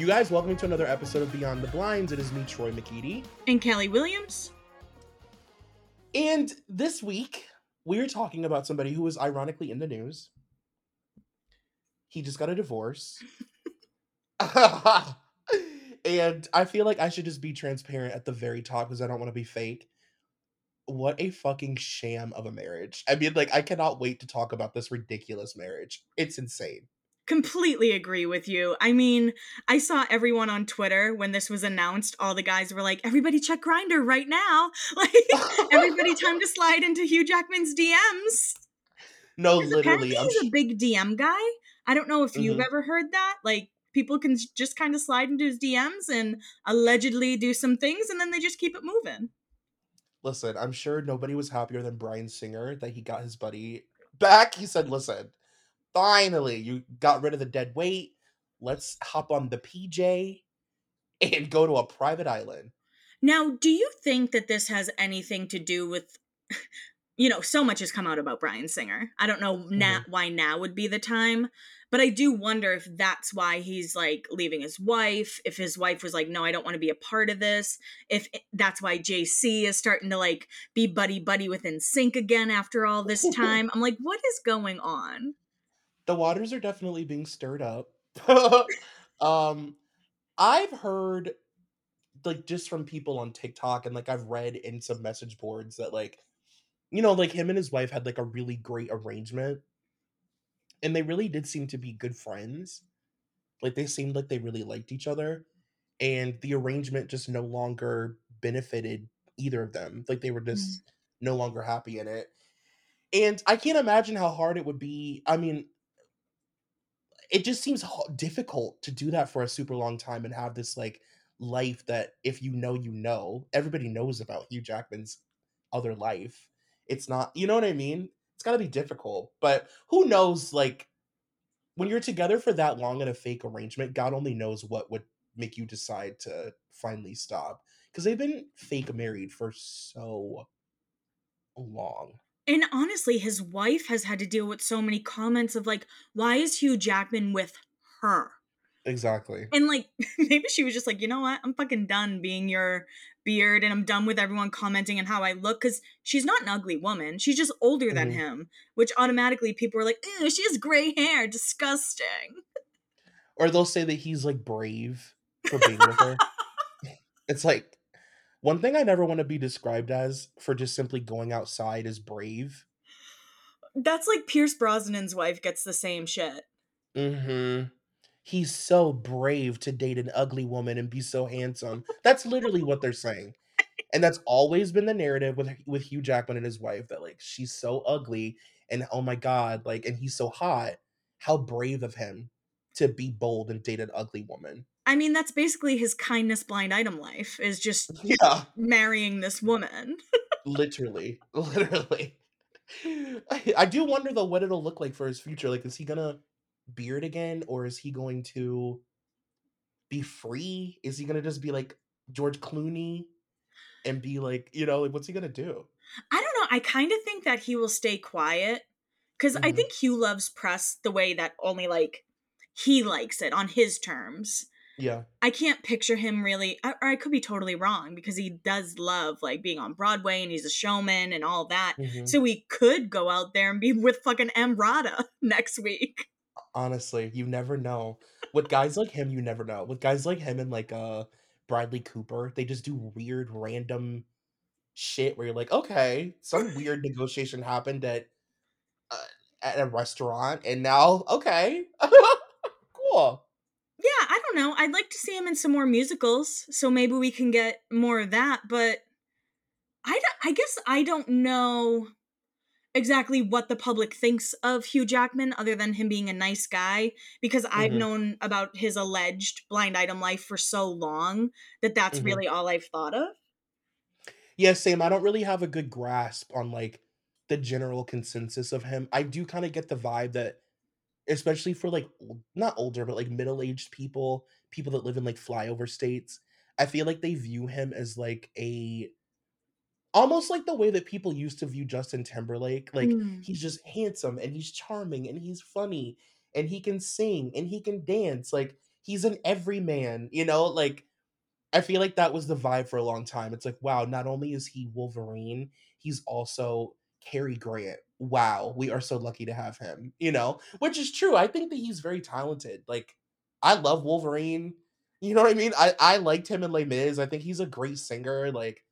You guys, welcome to another episode of Beyond the Blinds. It is me, Troy McEady. And Kelli Williams. And this week, we're talking about somebody who is ironically in the news. He just got a divorce. and I feel like I should just be transparent at the very top because I don't want to be fake. What a fucking sham of a marriage. I mean, like, I cannot wait to talk about this ridiculous marriage. It's insane completely agree with you. I mean, I saw everyone on Twitter when this was announced. All the guys were like, "Everybody check Grindr right now!" Like, everybody time to slide into Hugh Jackman's DMs. No, literally, I'm he's a big DM guy. I don't know if you've mm-hmm. ever heard that. Like, people can just kind of slide into his DMs and allegedly do some things, and then they just keep it moving. Listen, I'm sure nobody was happier than Bryan Singer that he got his buddy back. He said, "Listen." Finally you got rid of the dead weight. Let's hop on the PJ and go to a private island. Now, do you think that this has anything to do with you know, so much has come out about Bryan Singer. I don't know mm-hmm. why now would be the time, but I do wonder if that's why he's like leaving his wife. If his wife was like, "No, I don't want to be a part of this." If that's why JC is starting to like be buddy buddy with NSYNC again after all this time. I'm like, what is going on? The waters are definitely being stirred up. um, I've heard like just from people on TikTok and like I've read in some message boards that like you know like him and his wife had like a really great arrangement and they really did seem to be good friends. Like they seemed like they really liked each other and the arrangement just no longer benefited either of them. Like they were just mm. no longer happy in it. And I can't imagine how hard it would be. I mean, it just seems difficult to do that for a super long time and have this like life that if you know you know. Everybody knows about hugh jackman's other life. It's not you know what i mean? It's got to be difficult but who knows like when you're together for that long in a fake arrangement god only knows what would make you decide to finally stop because they've been fake married for so long and honestly, his wife has had to deal with so many comments of like, why is Hugh Jackman with her? Exactly. And like, maybe she was just like, you know what? I'm fucking done being your beard and I'm done with everyone commenting on how I look because she's not an ugly woman. She's just older mm-hmm. than him, which automatically people are like, she has gray hair. Disgusting. Or they'll say that he's like brave for being with her. It's like, one thing I never want to be described as for just simply going outside is brave. That's like Pierce Brosnan's wife gets the same shit. Mm-hmm. He's so brave to date an ugly woman and be so handsome. That's literally what they're saying. And that's always been the narrative with with Hugh Jackman and his wife that like she's so ugly and oh my god, like and he's so hot. How brave of him to be bold and date an ugly woman. I mean, that's basically his kindness blind item life is just yeah. marrying this woman. literally, literally. I, I do wonder though what it'll look like for his future. Like, is he gonna beard again, or is he going to be free? Is he gonna just be like George Clooney and be like, you know, like what's he gonna do? I don't know. I kind of think that he will stay quiet because mm-hmm. I think Hugh loves press the way that only like he likes it on his terms. Yeah. I can't picture him really, or I could be totally wrong because he does love like being on Broadway and he's a showman and all that. Mhm. So he could go out there and be with fucking Emrata next week. Honestly, you never know. With guys like him, you never know. With guys like him and like uh Bradley Cooper, they just do weird random shit where you're like, okay, some weird negotiation happened at uh, at a restaurant, and now okay, cool. Yeah, I don't know. I'd like to see him in some more musicals, so maybe we can get more of that. But I, I guess I don't know exactly what the public thinks of Hugh Jackman, other than him being a nice guy, because I've Mhm. known about his alleged blind item life for so long that that's Mhm. really all I've thought of. Yeah, same. I don't really have a good grasp on like the general consensus of him. I do kind of get the vibe that, especially for like not older, but like middle aged people, people that live in like flyover states, I feel like they view him as like a almost like the way that people used to view Justin Timberlake. Like Mm. he's just handsome and he's charming and he's funny and he can sing and he can dance. Like he's an everyman, you know? Like I feel like that was the vibe for a long time. It's like, wow, not only is he Wolverine, he's also Cary Grant. Wow, we are so lucky to have him, you know? Which is true. I think that he's very talented. Like, I love Wolverine. You know what I mean? I, I liked him in Les Mis. I think he's a great singer. Like,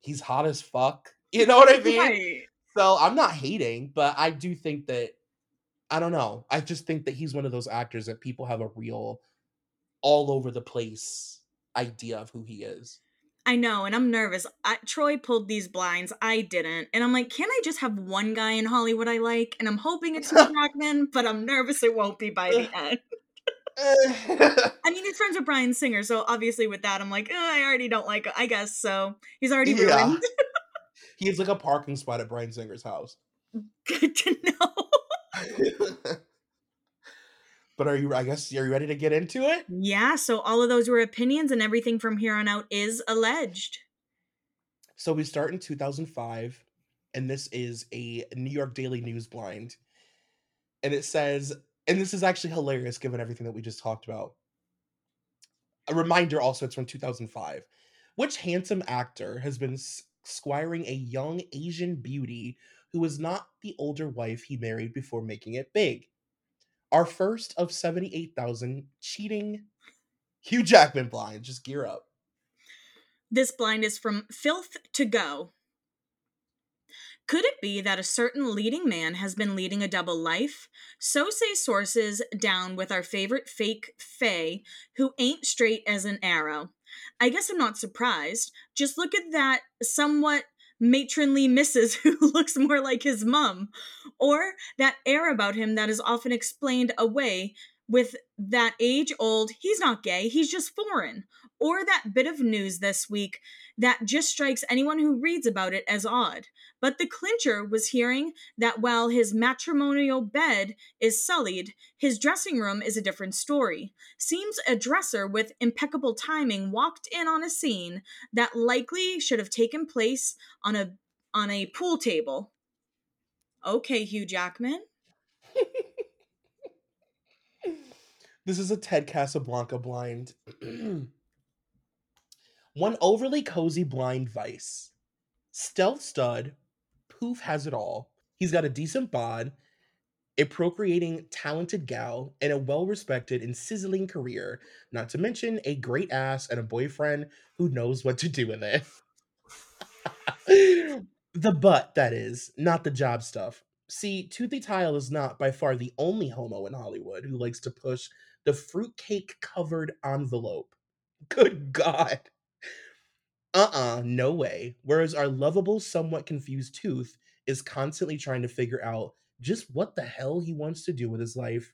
he's hot as fuck. You know what I mean? Right. So I'm not hating, but I do think that I don't know. I just think that he's one of those actors that people have a real all over the place idea of who he is. I know, and I'm nervous. I, Troy pulled these blinds. I didn't. And I'm like, can I just have one guy in Hollywood I like? And I'm hoping it's Jackman, but I'm nervous it won't be by the end. I mean, he's friends with Bryan Singer, so obviously with that, I'm like, "Eh, I already don't like. I guess so. He's already Yeah. ruined. he has like a parking spot at Bryan Singer's house. Good to know. But are you I guess are you ready to get into it? Yeah. So all of those were opinions, and everything from here on out is alleged. So we start in 2005 and this is a New York Daily News blind. And it says and this is actually hilarious given everything that we just talked about. A reminder also it's from 2005. Which handsome actor has been squiring a young Asian beauty who was not the older wife he married before making it big? Our first of 78,000 cheating Hugh Jackman blind. Just gear up. This blind is from Filth to Go. Could it be that a certain leading man has been leading a double life? So say sources down with our favorite fake Faye, who ain't straight as an arrow. I guess I'm not surprised. Just look at that somewhat matronly missus who looks more like his mum, or that air about him that is often explained away with that age old, he's not gay, he's just foreign, or that bit of news this week that just strikes anyone who reads about it as odd. But the clincher was hearing that while his matrimonial bed is sullied, his dressing room is a different story. Seems a dresser with impeccable timing walked in on a scene that likely should have taken place on a on a pool table. Okay, Hugh Jackman. This is a Ted Casablanca blind. One overly cozy blind vice. Stealth stud, poof has it all. He's got a decent bod, a procreating, talented gal, and a well respected and sizzling career, not to mention a great ass and a boyfriend who knows what to do with it. the butt, that is, not the job stuff. See, Toothy Tile is not by far the only homo in Hollywood who likes to push the fruitcake covered envelope. Good God. Uh uh no way. Whereas our lovable, somewhat confused Tooth is constantly trying to figure out just what the hell he wants to do with his life.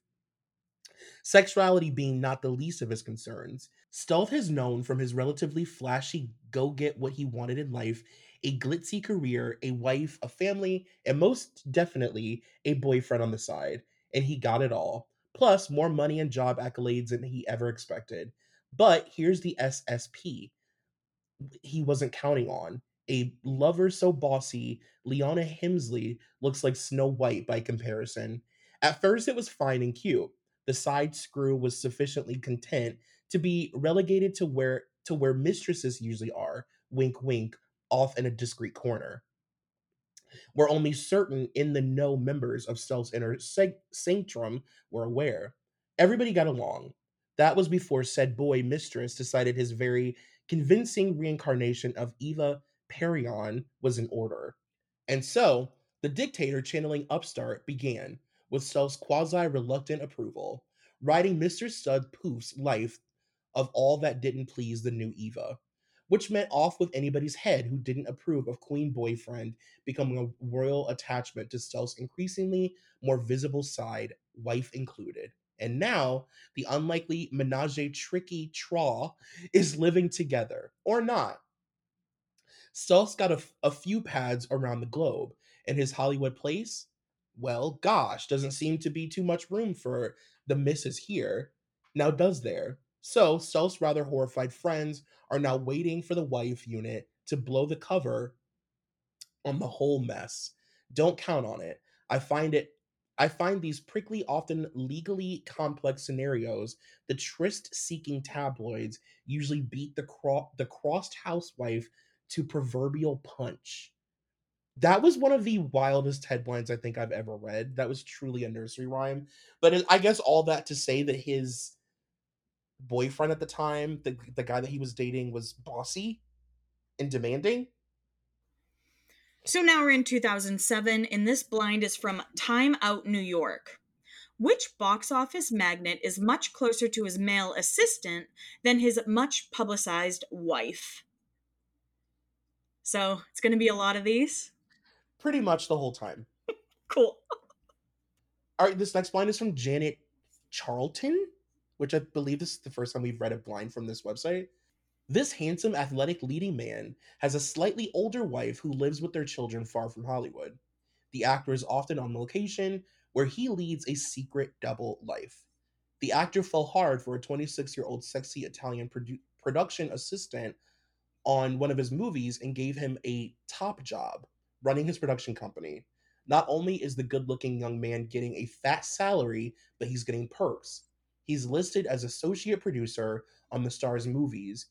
Sexuality being not the least of his concerns. Stealth is known from his relatively flashy go get what he wanted in life, a glitzy career, a wife, a family, and most definitely a boyfriend on the side. And he got it all. Plus, more money and job accolades than he ever expected. But here's the SSP he wasn't counting on. A lover so bossy, Leona Helmsley looks like Snow White by comparison. At first, it was fine and cute. The side screw was sufficiently content to be relegated to where to where mistresses usually are, wink wink, off in a discreet corner where only certain in the know members of Stealth's inner sanctum were aware. Everybody got along. That was before said boy mistress decided his very convincing reincarnation of Eva Perón was in order. And so, the dictator channeling Upstart began, with Stealth's quasi reluctant approval, writing Mr. Stud Poof's life of all that didn't please the new Eva which meant off with anybody's head who didn't approve of Queen Boyfriend becoming a royal attachment to Stealth's increasingly more visible side, wife included. And now, the unlikely menage tricky traw is living together, or not. Stealth's got a, a few pads around the globe, and his Hollywood place, well, gosh, doesn't seem to be too much room for the misses here. Now, does there? So, Stealth's rather horrified friends are now waiting for the wife unit to blow the cover on the whole mess. Don't count on it. I find it I find these prickly, often legally complex scenarios, the tryst seeking tabloids usually beat the, cro- the crossed housewife to proverbial punch. That was one of the wildest headlines I think I've ever read. That was truly a nursery rhyme. But I guess all that to say that his boyfriend at the time, the the guy that he was dating was bossy and demanding. So now we're in 2007 and this blind is from Time Out New York. Which box office magnet is much closer to his male assistant than his much publicized wife? So, it's going to be a lot of these. Pretty much the whole time. cool. All right, this next blind is from Janet Charlton which I believe this is the first time we've read a blind from this website. This handsome, athletic leading man has a slightly older wife who lives with their children far from Hollywood. The actor is often on location where he leads a secret double life. The actor fell hard for a 26 year old sexy Italian produ- production assistant on one of his movies and gave him a top job running his production company. Not only is the good looking young man getting a fat salary, but he's getting perks. He's listed as associate producer on the star's movies.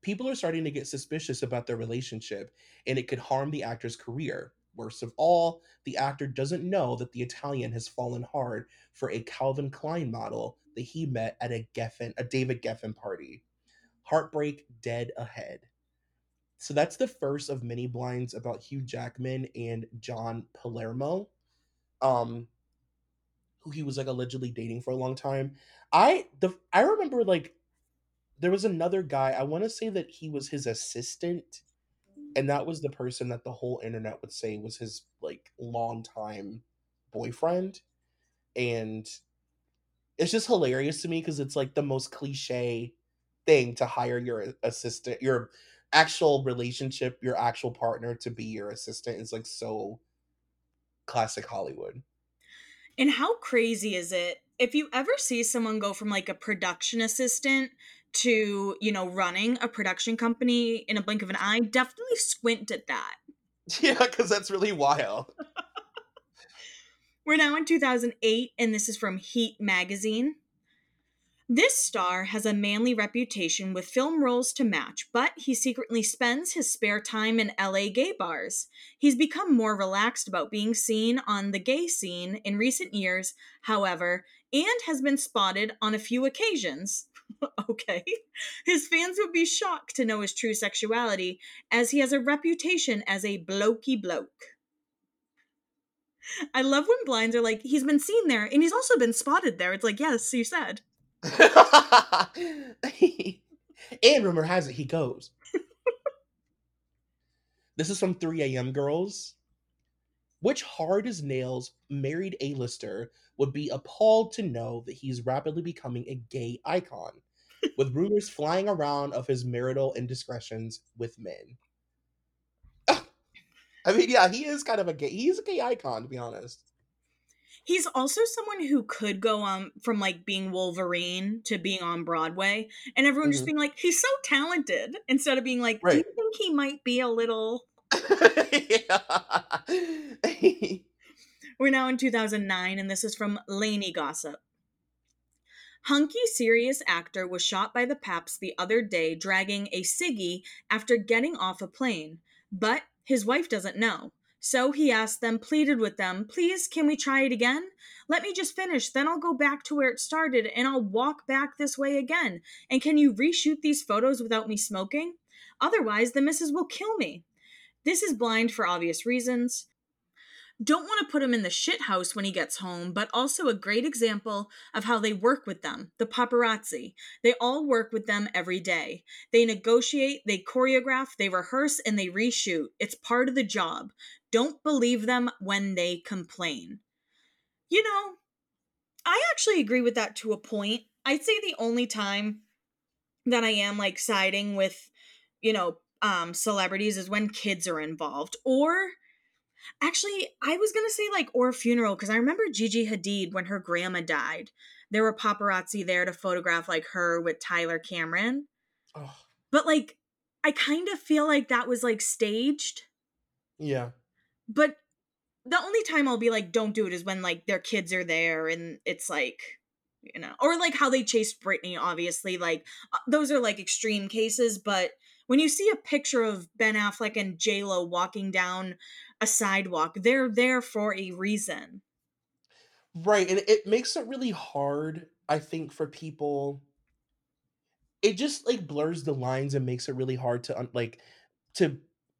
People are starting to get suspicious about their relationship, and it could harm the actor's career. Worst of all, the actor doesn't know that the Italian has fallen hard for a Calvin Klein model that he met at a Geffen, a David Geffen party. Heartbreak dead ahead. So that's the first of many blinds about Hugh Jackman and John Palermo. Um, who he was like allegedly dating for a long time. I the I remember like there was another guy, I want to say that he was his assistant and that was the person that the whole internet would say was his like longtime boyfriend and it's just hilarious to me because it's like the most cliche thing to hire your assistant your actual relationship your actual partner to be your assistant is like so classic hollywood and how crazy is it if you ever see someone go from like a production assistant to, you know, running a production company in a blink of an eye, definitely squint at that. Yeah, because that's really wild. We're now in 2008, and this is from Heat Magazine. This star has a manly reputation with film roles to match, but he secretly spends his spare time in LA gay bars. He's become more relaxed about being seen on the gay scene in recent years, however, and has been spotted on a few occasions. okay. His fans would be shocked to know his true sexuality, as he has a reputation as a blokey bloke. I love when blinds are like, he's been seen there and he's also been spotted there. It's like, yes, you said. and rumor has it he goes. this is from 3 a.m. Girls. Which hard as nails married A-lister would be appalled to know that he's rapidly becoming a gay icon, with rumors flying around of his marital indiscretions with men. I mean, yeah, he is kind of a gay. He's a gay icon, to be honest he's also someone who could go um from like being Wolverine to being on Broadway, and everyone mm-hmm. just being like, he's so talented, instead of being like, right. do you think he might be a little? We're now in 2009, and this is from Lainey Gossip. Hunky serious actor was shot by the Paps the other day dragging a ciggy after getting off a plane. But his wife doesn't know. So he asked them, pleaded with them, please, can we try it again? Let me just finish, then I'll go back to where it started and I'll walk back this way again. And can you reshoot these photos without me smoking? Otherwise, the missus will kill me. This is blind for obvious reasons. Don't want to put him in the shit house when he gets home, but also a great example of how they work with them, the paparazzi. They all work with them every day. They negotiate, they choreograph, they rehearse, and they reshoot. It's part of the job. Don't believe them when they complain. You know, I actually agree with that to a point. I'd say the only time that I am like siding with, you know, um celebrities is when kids are involved or actually I was going to say like or funeral cuz I remember Gigi Hadid when her grandma died. There were paparazzi there to photograph like her with Tyler Cameron. Ugh. But like I kind of feel like that was like staged. Yeah. But the only time I'll be like, don't do it is when like their kids are there and it's like, you know, or like how they chased Britney, obviously. Like, uh, those are like extreme cases. But when you see a picture of Ben Affleck and J-Lo walking down a sidewalk, they're there for a reason. Right. And it makes it really hard, I think, for people. It just like blurs the lines and makes it really hard to like to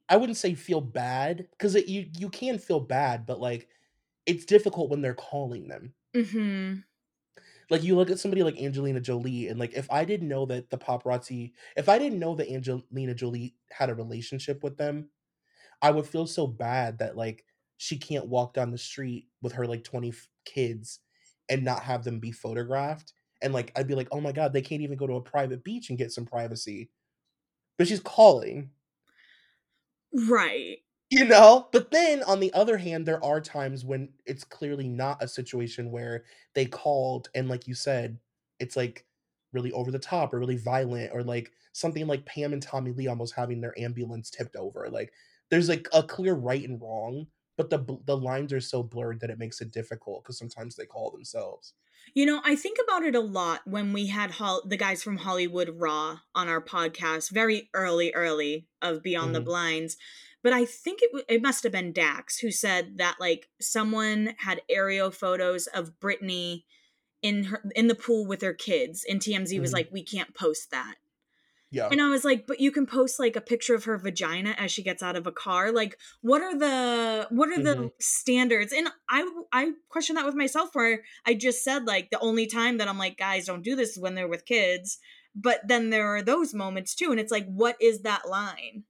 I wouldn't say feel bad because you you can feel bad, but like it's difficult when they're calling them. Mm-hmm. Like you look at somebody like Angelina Jolie, and like if I didn't know that the paparazzi, if I didn't know that Angelina Jolie had a relationship with them, I would feel so bad that like she can't walk down the street with her like 20 f- kids and not have them be photographed. And like I'd be like, oh my god, they can't even go to a private beach and get some privacy. But she's calling. Right. You know? But then on the other hand, there are times when it's clearly not a situation where they called and like you said, it's like really over the top or really violent or like something like Pam and Tommy Lee almost having their ambulance tipped over. Like there's like a clear right and wrong, but the the lines are so blurred that it makes it difficult because sometimes they call themselves. You know, I think about it a lot when we had Hol- the guys from Hollywood Raw on our podcast very early, early of Beyond the Mhm. Blinds. But I think it, w- it must have been Dax who said that like someone had aerial photos of Britney in her in the pool with her kids, and TMZ was Mhm. like, "We can't post that." Yeah. And I was like, "But you can post like a picture of her vagina as she gets out of a car. Like, what are the what are the Mhm. standards?" And I I question that with myself where I just said like the only time that I'm like, "Guys, don't do this is when they're with kids." But then there are those moments too, and it's like, what is that line?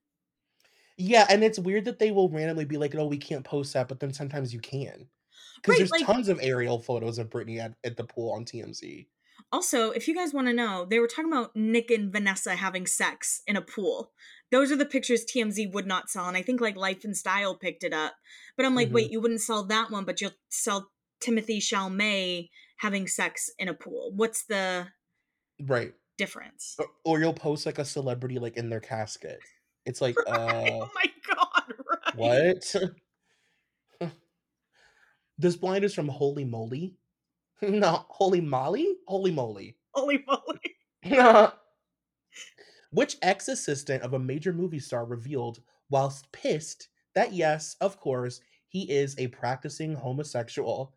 Yeah, and it's weird that they will randomly be like, "Oh, we can't post that," but then sometimes you can. Because Right, there's like tons of aerial photos of Britney at, at the pool on TMZ. Also, if you guys want to know, they were talking about Nick and Vanessa having sex in a pool. Those are the pictures TMZ would not sell, and I think like Life and Style picked it up. But I'm like, hmm wait, you wouldn't sell that one, but you'll sell Timothée Chalamet having sex in a pool. What's the Right. difference? Or, or you'll post like a celebrity like in their casket. It's like, Right? uh, Oh my god, right. what? this blind is from Holy Moly. no, Holy Molly? Holy Moly. Holy moly. Which ex assistant of a major movie star revealed, whilst pissed, that yes, of course, he is a practicing homosexual.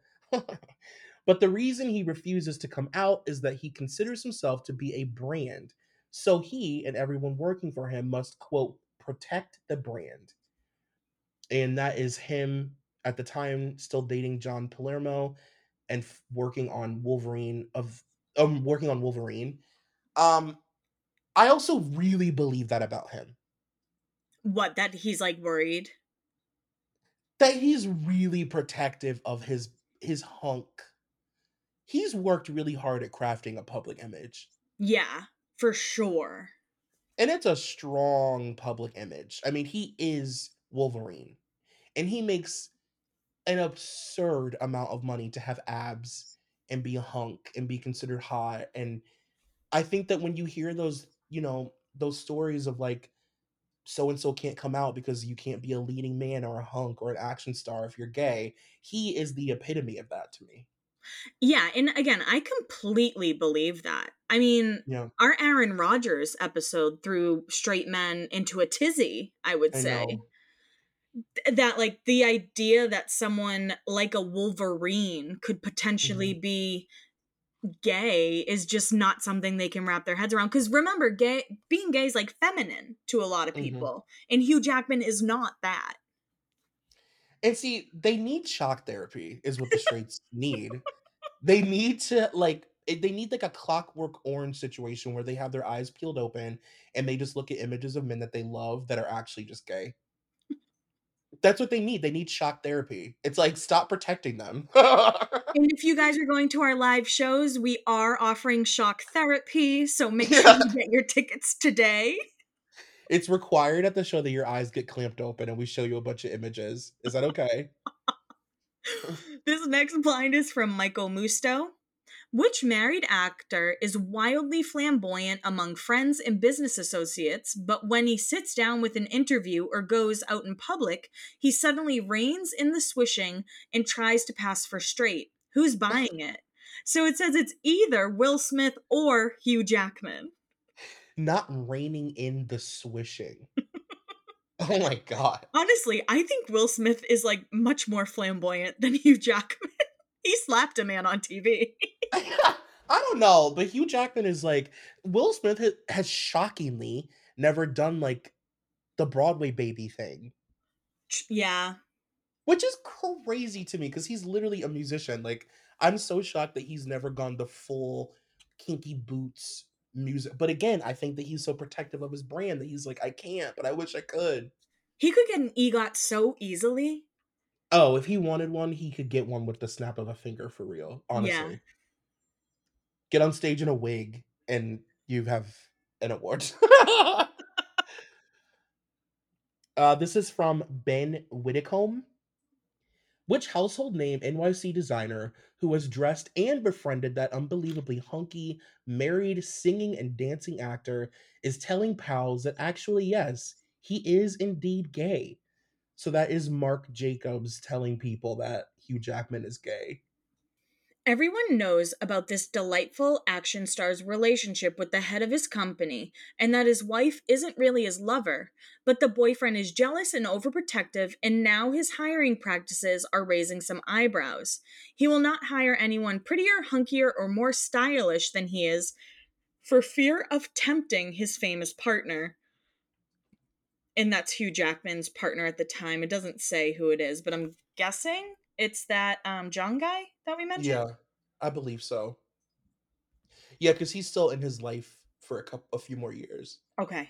but the reason he refuses to come out is that he considers himself to be a brand. So he and everyone working for him must, quote, protect the brand. And that is him at the time still dating John Palermo and f- working on Wolverine of um working on Wolverine. Um I also really believe that about him. What, that he's like worried? That he's really protective of his his hunk. He's worked really hard at crafting a public image. Yeah, for sure. And it's a strong public image. I mean, he is Wolverine. And he makes an absurd amount of money to have abs and be a hunk and be considered hot. And I think that when you hear those, you know, those stories of like so and so can't come out because you can't be a leading man or a hunk or an action star if you're gay, he is the epitome of that to me. Yeah, and again, I completely believe that. I mean, Yeah, our Aaron Rodgers episode threw straight men into a tizzy, I would I say. know. Th- That, like, the idea that someone like a Wolverine could potentially Mhm, be gay is just not something they can wrap their heads around. Because remember, gay being gay is like feminine to a lot of mhm. people, and Hugh Jackman is not that. And see, they need shock therapy is what the straights need. They need to like they need like a clockwork orange situation where they have their eyes peeled open and they just look at images of men that they love that are actually just gay. That's what they need. They need shock therapy. It's like stop protecting them. And if you guys are going to our live shows, we are offering shock therapy, so make sure Yeah. you get your tickets today. It's required at the show that your eyes get clamped open and we show you a bunch of images. Is that okay? this next blind is from Michael Musto. Which married actor is wildly flamboyant among friends and business associates, but when he sits down with an interview or goes out in public, he suddenly reins in the swishing and tries to pass for straight? Who's buying it? So it says it's either Will Smith or Hugh Jackman. Not reining in the swishing. Oh my god. Honestly, I think Will Smith is like much more flamboyant than Hugh Jackman. he slapped a man on TV. I don't know, but Hugh Jackman is like Will Smith has, has shockingly never done like the Broadway baby thing, yeah. which is crazy to me because he's literally a musician. Like I'm so shocked that he's never gone the full kinky boots music. But again, I think that he's so protective of his brand that he's like, I can't, but I wish I could. He could get an EGOT so easily. Oh, if he wanted one, he could get one with the snap of a finger for real. Honestly, get on stage in a wig and you have an award. uh, this is from Ben Widdicombe. Which household name NYC designer who has dressed and befriended that unbelievably hunky, married, singing, and dancing actor is telling pals that actually, yes, he is indeed gay? So that is Marc Jacobs telling people that Hugh Jackman is gay. Everyone knows about this delightful action star's relationship with the head of his company, and that his wife isn't really his lover, but the boyfriend is jealous and overprotective, and now his hiring practices are raising some eyebrows. He will not hire anyone prettier, hunkier, or more stylish than he is for fear of tempting his famous partner. And that's Hugh Jackman's partner at the time. It doesn't say who it is, but I'm guessing it's that um John guy that we mentioned. Yeah, I believe so. Yeah, because he's still in his life for a couple, a few more years. Okay.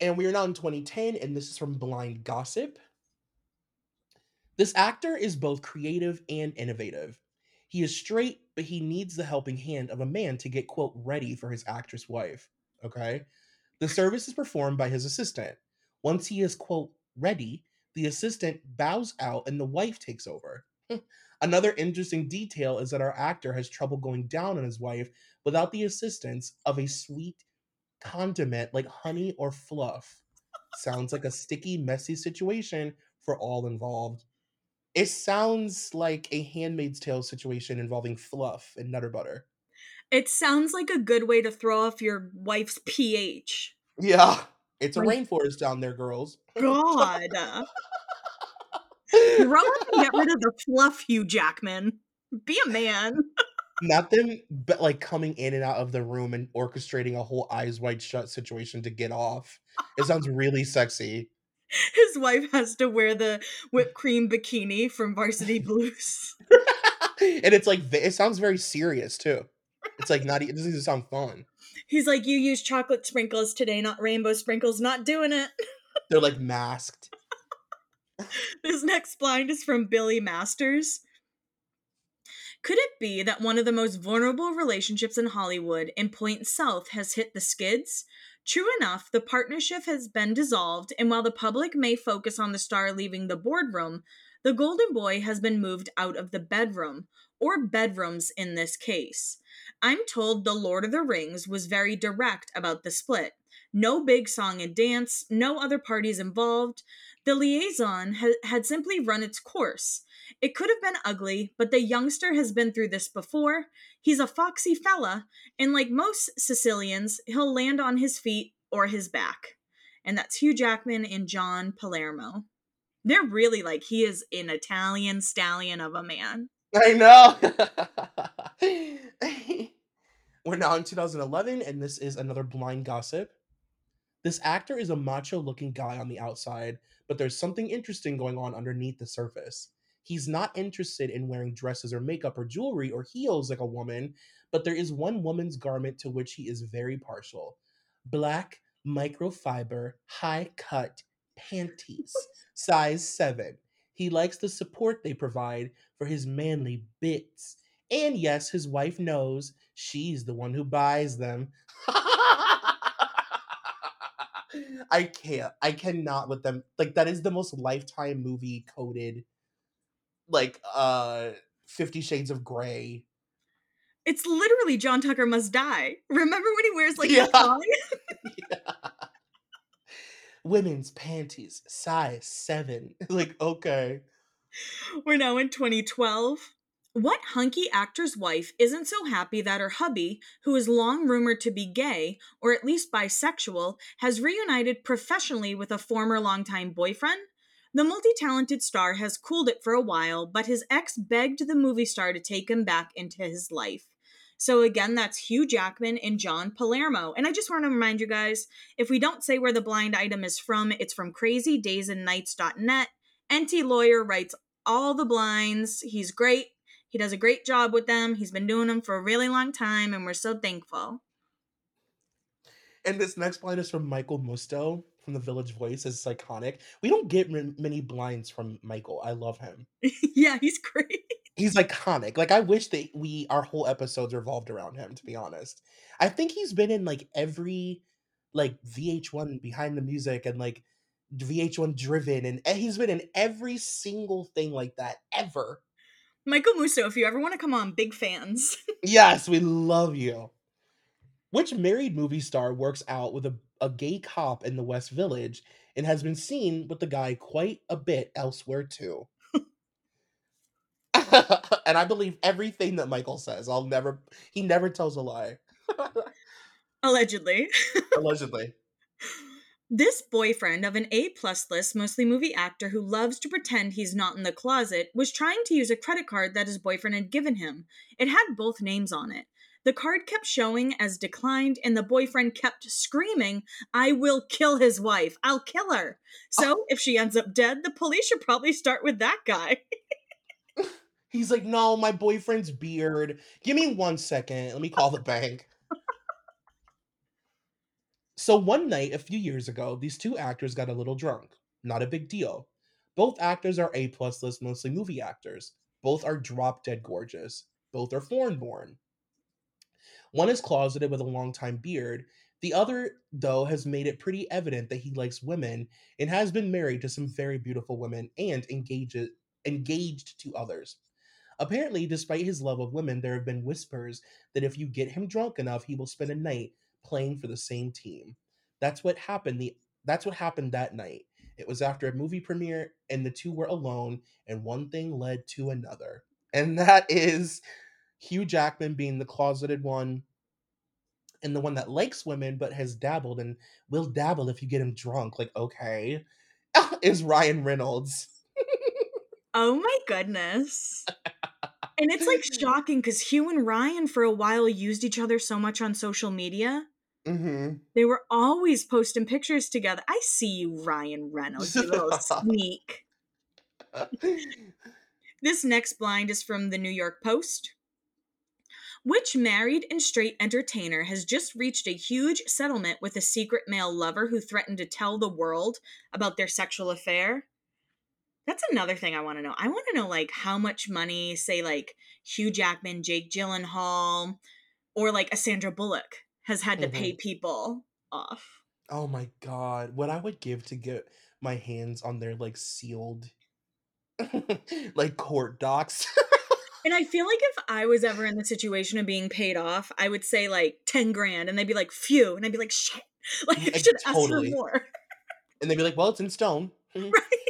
And we are now in 2010, and this is from Blind Gossip. This actor is both creative and innovative. He is straight, but he needs the helping hand of a man to get, quote, ready for his actress wife. Okay? The service is performed by his assistant. Once he is, quote, ready, the assistant bows out and the wife takes over. Another interesting detail is that our actor has trouble going down on his wife without the assistance of a sweet condiment like honey or fluff. Sounds like a sticky, messy situation for all involved. It sounds like a Handmaid's Tale situation involving fluff and nutter butter. It sounds like a good way to throw off your wife's pH. Yeah, it's a Like- rainforest down there, girls. God. Grow up and get rid of the fluff, Hugh Jackman. Be a man. Not them, but like coming in and out of the room and orchestrating a whole eyes wide shut situation to get off. It sounds really sexy. His wife has to wear the whipped cream bikini from Varsity Blues. and it's like it sounds very serious too. It's like not. It doesn't even sound fun. He's like, You use chocolate sprinkles today, not rainbow sprinkles. Not doing it. They're like masked. This next blind is from Billy Masters. Could it be that one of the most vulnerable relationships in Hollywood in Point South has hit the skids? True enough, the partnership has been dissolved, and while the public may focus on the star leaving the boardroom, the Golden Boy has been moved out of the bedroom, or bedrooms in this case. I'm told The Lord of the Rings was very direct about the split. No big song and dance, no other parties involved. The liaison ha- had simply run its course. It could have been ugly, but the youngster has been through this before. He's a foxy fella, and like most Sicilians, he'll land on his feet or his back. And that's Hugh Jackman and John Palermo. They're really like, he is an Italian stallion of a man. I know. We're now in 2011, and this is another blind gossip. This actor is a macho looking guy on the outside, but there's something interesting going on underneath the surface. He's not interested in wearing dresses or makeup or jewelry or heels like a woman, but there is one woman's garment to which he is very partial black microfiber high cut panties, size 7. He likes the support they provide for his manly bits. And yes, his wife knows she's the one who buys them. I can't. I cannot with them. Like that is the most lifetime movie coded like uh 50 shades of gray. It's literally John Tucker must die. Remember when he wears like Yeah. Yeah. Women's panties, size 7. Like okay. We're now in 2012. What hunky actor's wife isn't so happy that her hubby, who is long rumored to be gay, or at least bisexual, has reunited professionally with a former longtime boyfriend? The multi talented star has cooled it for a while, but his ex begged the movie star to take him back into his life. So, again, that's Hugh Jackman and John Palermo. And I just want to remind you guys if we don't say where the blind item is from, it's from crazydaysandnights.net. Enty Lawyer writes all the blinds. He's great. He does a great job with them. He's been doing them for a really long time, and we're so thankful. And this next blind is from Michael Musto from The Village Voice. It's iconic. We don't get many blinds from Michael. I love him. yeah, he's great. He's iconic. Like I wish that we our whole episodes revolved around him. To be honest, I think he's been in like every like VH1 behind the music and like VH1 driven, and and he's been in every single thing like that ever. Michael Musto, if you ever want to come on, big fans. Yes, we love you. Which married movie star works out with a, a gay cop in the West Village and has been seen with the guy quite a bit elsewhere too? and I believe everything that Michael says. I'll never, he never tells a lie. Allegedly. Allegedly. This boyfriend of an A plus list, mostly movie actor who loves to pretend he's not in the closet, was trying to use a credit card that his boyfriend had given him. It had both names on it. The card kept showing as declined, and the boyfriend kept screaming, I will kill his wife. I'll kill her. So, if she ends up dead, the police should probably start with that guy. He's like, no, my boyfriend's beard. Give me one second. Let me call the bank. So one night a few years ago, these two actors got a little drunk. Not a big deal. Both actors are A plus list mostly movie actors. Both are drop dead gorgeous. Both are foreign born. One is closeted with a long-time beard. The other, though, has made it pretty evident that he likes women and has been married to some very beautiful women and engaged engaged to others. Apparently, despite his love of women, there have been whispers that if you get him drunk enough, he will spend a night playing for the same team. That's what happened the that's what happened that night. It was after a movie premiere and the two were alone and one thing led to another. And that is Hugh Jackman being the closeted one and the one that likes women but has dabbled and will dabble if you get him drunk. Like, okay. is Ryan Reynolds. Oh my goodness. And it's like shocking because Hugh and Ryan for a while used each other so much on social media. hmm They were always posting pictures together. I see you, Ryan Reynolds, you little sneak. This next blind is from the New York Post. Which married and straight entertainer has just reached a huge settlement with a secret male lover who threatened to tell the world about their sexual affair? That's another thing I want to know. I want to know like how much money, say like Hugh Jackman, Jake Gyllenhaal, or like a Sandra Bullock has had to pay mm-hmm. people off. oh my god. What I would give to get my hands on their like sealed like court docs. And I feel like if I was ever in the situation of being paid off, I would say like 10 grand and they'd be like, phew. And I'd be like, shit. Like, mm, I Yeah, should ask for more. and they'd be like, well, it's in stone. Mhm. right?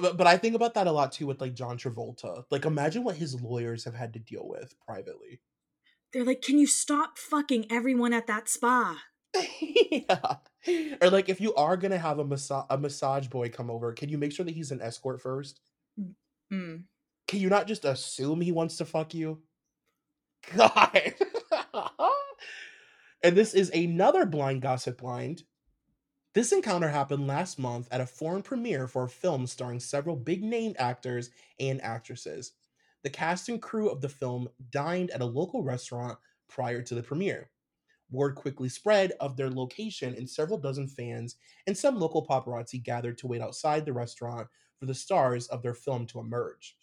But, but I think about that a lot too with like John Travolta. Like, imagine what his lawyers have had to deal with privately. They're like, can you stop fucking everyone at that spa? yeah. Or like, if you are gonna have a massage a massage boy come over, can you make sure that he's an escort first? Mm. Can you not just assume he wants to fuck you? God. and this is another blind gossip blind. This encounter happened last month at a foreign premiere for a film starring several big name actors and actresses. The cast and crew of the film dined at a local restaurant prior to the premiere. Word quickly spread of their location, and several dozen fans and some local paparazzi gathered to wait outside the restaurant for the stars of their film to emerge.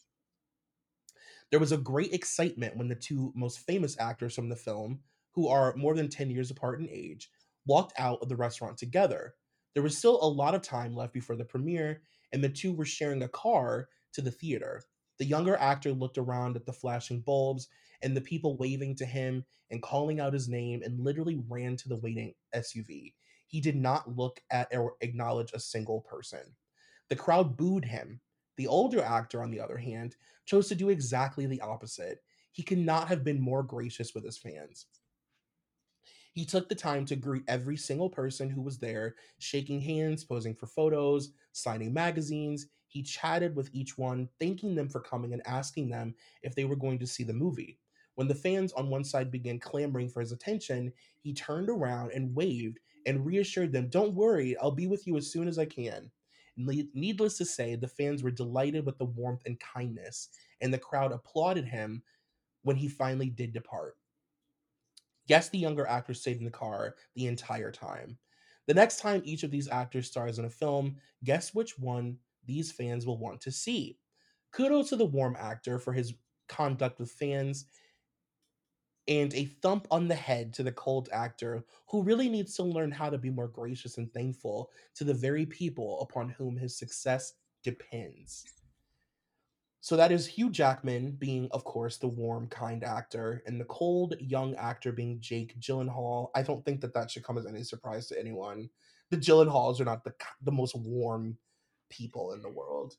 There was a great excitement when the two most famous actors from the film, who are more than 10 years apart in age, walked out of the restaurant together. There was still a lot of time left before the premiere, and the two were sharing a car to the theater. The younger actor looked around at the flashing bulbs and the people waving to him and calling out his name and literally ran to the waiting SUV. He did not look at or acknowledge a single person. The crowd booed him. The older actor, on the other hand, chose to do exactly the opposite. He could not have been more gracious with his fans. He took the time to greet every single person who was there, shaking hands, posing for photos, signing magazines. He chatted with each one, thanking them for coming and asking them if they were going to see the movie. When the fans on one side began clamoring for his attention, he turned around and waved and reassured them, Don't worry, I'll be with you as soon as I can. Needless to say, the fans were delighted with the warmth and kindness, and the crowd applauded him when he finally did depart. Yes, the younger actor stayed in the car the entire time. The next time each of these actors stars in a film, guess which one these fans will want to see? Kudos to the warm actor for his conduct with fans, and a thump on the head to the cold actor who really needs to learn how to be more gracious and thankful to the very people upon whom his success depends. So that is Hugh Jackman being, of course, the warm, kind actor, and the cold, young actor being Jake Gyllenhaal. I don't think that that should come as any surprise to anyone. The Gyllenhaals are not the the most warm people in the world.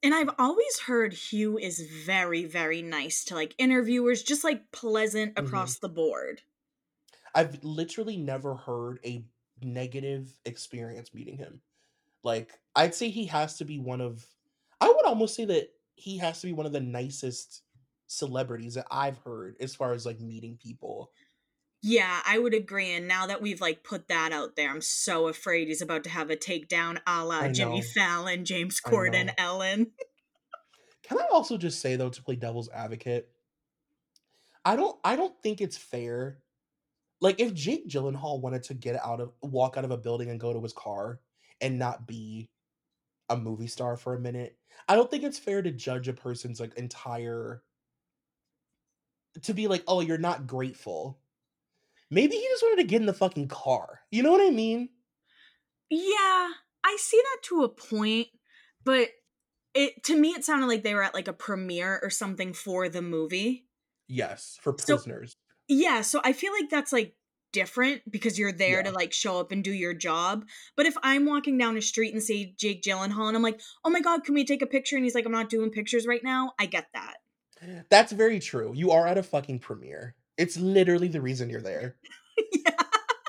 And I've always heard Hugh is very, very nice to like interviewers, just like pleasant across mm-hmm. the board. I've literally never heard a negative experience meeting him. Like, I'd say he has to be one of I would almost say that he has to be one of the nicest celebrities that I've heard as far as like meeting people. Yeah, I would agree. And now that we've like put that out there, I'm so afraid he's about to have a takedown a la Jimmy. Fallon, James Corden. Ellen. Can I also just say though to play devil's advocate? I don't I don't think it's fair. Like if Jake Gyllenhaal wanted to get out of walk out of a building and go to his car and not be a movie star for a minute, I don't think it's fair to judge a person's like entire to be like, "Oh, you're not grateful." Maybe he just wanted to get in the fucking car. You know what I mean? Yeah, I see that to a point, but it to me it sounded like they were at like a premiere or something for the movie. Yes, for So prisoners. yeah, so I feel like that's like different because you're there to like show up and do your job. But if I'm walking down a street and see Jake Gyllenhaal and I'm like, oh my god, can we take a picture? And he's like, I'm not doing pictures right now. I get that. That's very true. You are at a fucking premiere. It's literally the reason you're there. yeah.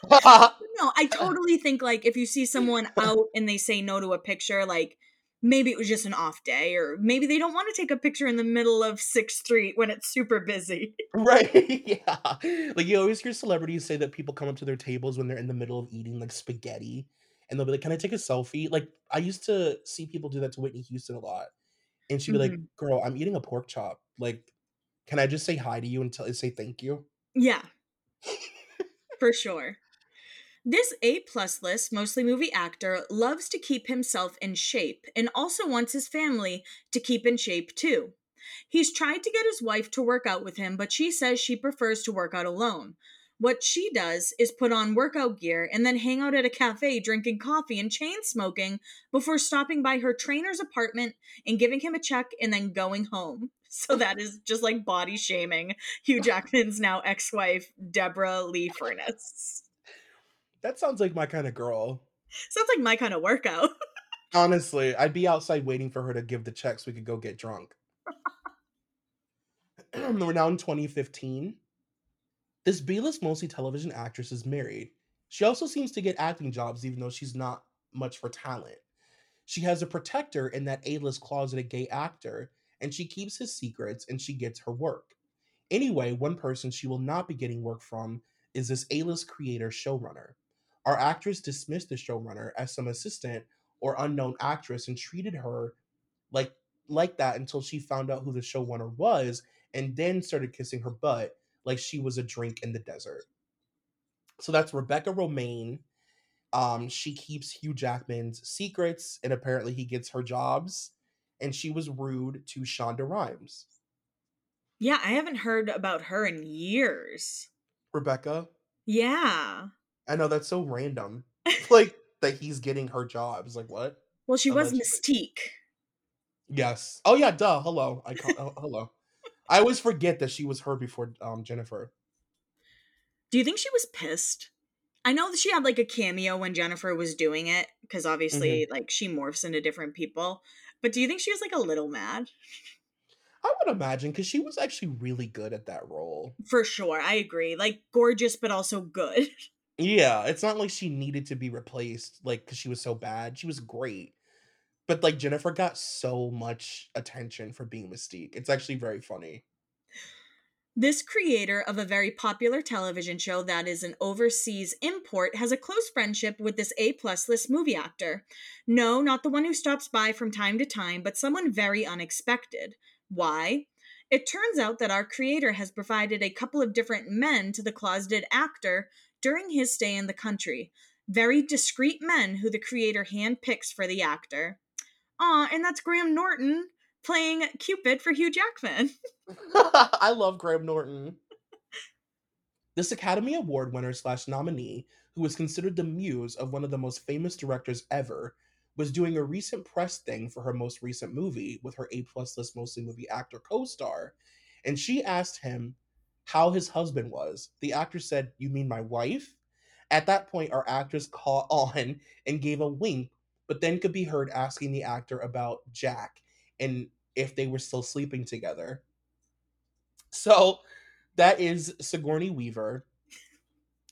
No, I totally think like if you see someone out and they say no to a picture, like maybe it was just an off day, or maybe they don't want to take a picture in the middle of Sixth Street when it's super busy. Right, yeah. Like, you always hear celebrities say that people come up to their tables when they're in the middle of eating, like, spaghetti, and they'll be like, "Can I take a selfie?" Like, I used to see people do that to Whitney Houston a lot, and she'd be like, Mhm. "Girl, I'm eating a pork chop. Like, can I just say hi to you and tell say thank you?" Yeah, for sure. This A plus list, mostly movie actor, loves to keep himself in shape and also wants his family to keep in shape too. He's tried to get his wife to work out with him, but she says she prefers to work out alone. What she does is put on workout gear and then hang out at a cafe drinking coffee and chain smoking before stopping by her trainer's apartment and giving him a check and then going home. So that is just like body shaming Hugh Jackman's now ex wife, Deborra-Lee Furness. That sounds like my kinda girl. Sounds like my kind of workout. Honestly, I'd be outside waiting for her to give the check so we could go get drunk. We're now in 2015. This B-list mostly television actress is married. She also seems to get acting jobs even though she's not much for talent. She has a protector in that A-list closeted gay actor, and she keeps his secrets and she gets her work. Anyway, one person she will not be getting work from is this A-list creator showrunner. Our actress dismissed the showrunner as some assistant or unknown actress and treated her like like that until she found out who the showrunner was and then started kissing her butt like she was a drink in the desert. So that's Rebecca Romijn. Um, she keeps Hugh Jackman's secrets, and apparently he gets her jobs. And she was rude to Shonda Rhimes. Yeah, I haven't heard about her in years. Rebecca. Yeah. I know that's so random. like that he's getting her jobs. Like what? Well, she was Mystique. Yes. Oh yeah. Duh. Hello. I call, oh, hello. I always forget that she was her before um, Jennifer. Do you think she was pissed? I know that she had like a cameo when Jennifer was doing it because obviously mm-hmm. like she morphs into different people. But do you think she was like a little mad? I would imagine because she was actually really good at that role. For sure, I agree. Like gorgeous, but also good. Yeah, it's not like she needed to be replaced, like because she was so bad. She was great, but like Jennifer got so much attention for being Mystique. It's actually very funny. This creator of a very popular television show that is an overseas import has a close friendship with this A plus list movie actor. No, not the one who stops by from time to time, but someone very unexpected. Why? It turns out that our creator has provided a couple of different men to the closeted actor during his stay in the country. Very discreet men who the creator handpicks for the actor. Ah, and that's Graham Norton playing Cupid for Hugh Jackman. I love Graham Norton. This Academy Award winner slash nominee, who is considered the muse of one of the most famous directors ever, was doing a recent press thing for her most recent movie with her A plus list mostly movie actor co-star, and she asked him how his husband was. The actor said, "You mean my wife?" At that point, our actress caught on and gave a wink, but then could be heard asking the actor about Jack and if they were still sleeping together. So that is Sigourney Weaver,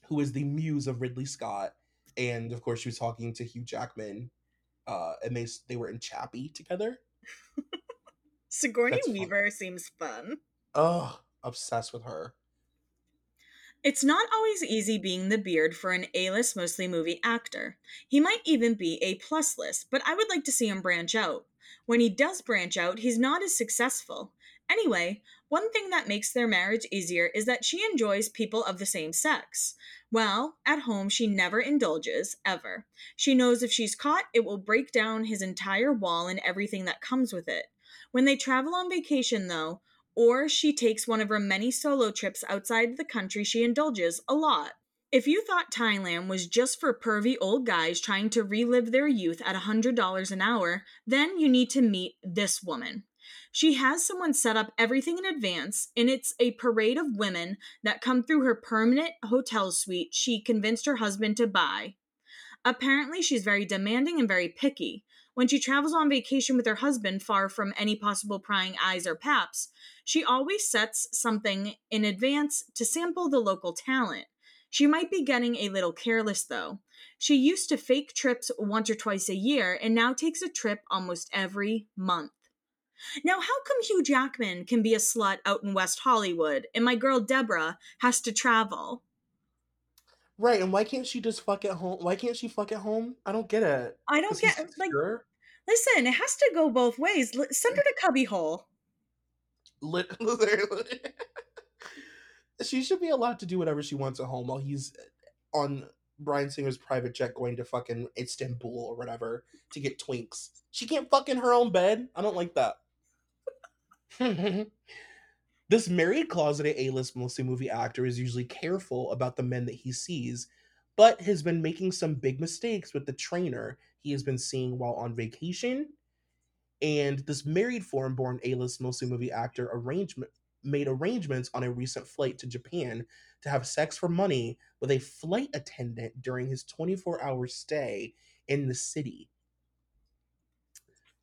who is the muse of Ridley Scott, and of course she was talking to Hugh Jackman, uh, and they they were in Chappie together. Sigourney That's Weaver fun. seems fun. Oh, obsessed with her. It's not always easy being the beard for an A-list mostly movie actor. He might even be a plus list, but I would like to see him branch out. When he does branch out, he's not as successful. Anyway, one thing that makes their marriage easier is that she enjoys people of the same sex. Well, at home, she never indulges, ever. She knows if she's caught, it will break down his entire wall and everything that comes with it. When they travel on vacation, though, or she takes one of her many solo trips outside the country, she indulges a lot. If you thought Thailand was just for pervy old guys trying to relive their youth at $100 an hour, then you need to meet this woman. She has someone set up everything in advance, and it's a parade of women that come through her permanent hotel suite she convinced her husband to buy. Apparently, she's very demanding and very picky. When she travels on vacation with her husband, far from any possible prying eyes or paps, she always sets something in advance to sample the local talent. She might be getting a little careless though. She used to fake trips once or twice a year and now takes a trip almost every month. Now, how come Hugh Jackman can be a slut out in West Hollywood and my girl Deborah has to travel? Right, and why can't she just fuck at home? Why can't she fuck at home? I don't get it. I don't get like. Listen, it has to go both ways. Send her to cubbyhole. Literally she should be allowed to do whatever she wants at home while he's eh, on Bryan Singer's private jet going to fucking Istanbul or whatever to get twinks. She can't fuck in her own bed. I don't like that. this married closeted A-list mostly movie actor is usually careful about the men that he sees, but has been making some big mistakes with the trainer he has been seeing while on vacation. And this married foreign-born A-list mostly movie actor arrangement made arrangements on a recent flight to Japan to have sex for money with a flight attendant during his 24 hour stay in the city.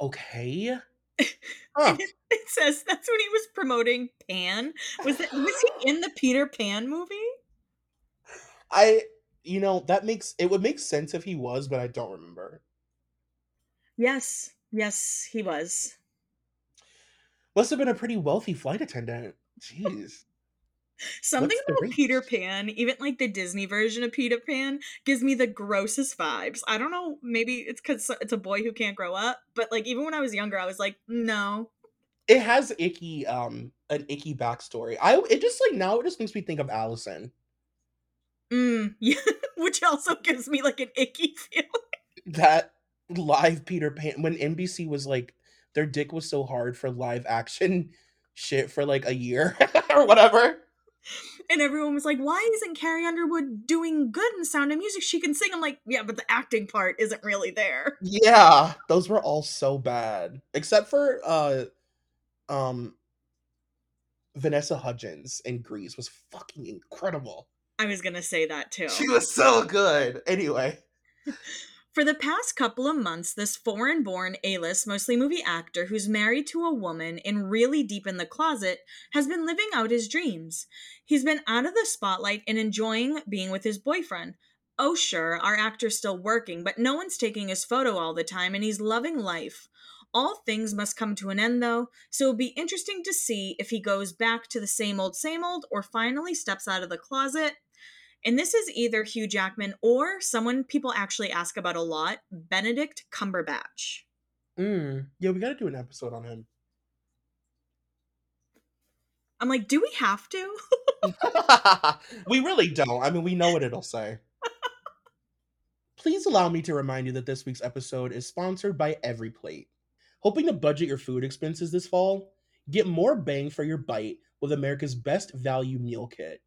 Okay. Huh. it, says that's when he was promoting Pan. Was it was he in the Peter Pan movie? I you know, that makes it would make sense if he was, but I don't remember. Yes. Yes, he was. Must have been a pretty wealthy flight attendant. Jeez. Something What's about? Peter Pan, even like the Disney version of Peter Pan, gives me the grossest vibes. I don't know, maybe it's because it's a boy who can't grow up, but like even when I was younger, I was like, no. It has icky um an icky backstory. I it just like now it just makes me think of Allison. Mm, yeah, which also gives me like an icky feeling. That live Peter Pan when NBC was like their dick was so hard for live action shit for like a year or whatever. And everyone was like, why isn't Carrie Underwood doing good in Sound of Music? She can sing. I'm like, yeah, but the acting part isn't really there. Yeah, those were all so bad. Except for uh um Vanessa Hudgens in Grease was fucking incredible. I was gonna say that too. She was so good. Anyway. For the past couple of months, this foreign born A list, mostly movie actor who's married to a woman and really deep in the closet has been living out his dreams. He's been out of the spotlight and enjoying being with his boyfriend. Oh, sure, our actor's still working, but no one's taking his photo all the time and he's loving life. All things must come to an end, though, so it'll be interesting to see if he goes back to the same old, same old, or finally steps out of the closet. And this is either Hugh Jackman or someone people actually ask about a lot Benedict Cumberbatch. Mm, yeah, we gotta do an episode on him. I'm like, do we have to? we really don't. I mean, we know what it'll say. Please allow me to remind you that this week's episode is sponsored by EveryPlate. Hoping to budget your food expenses this fall? Get more bang for your bite with America's best value meal kit.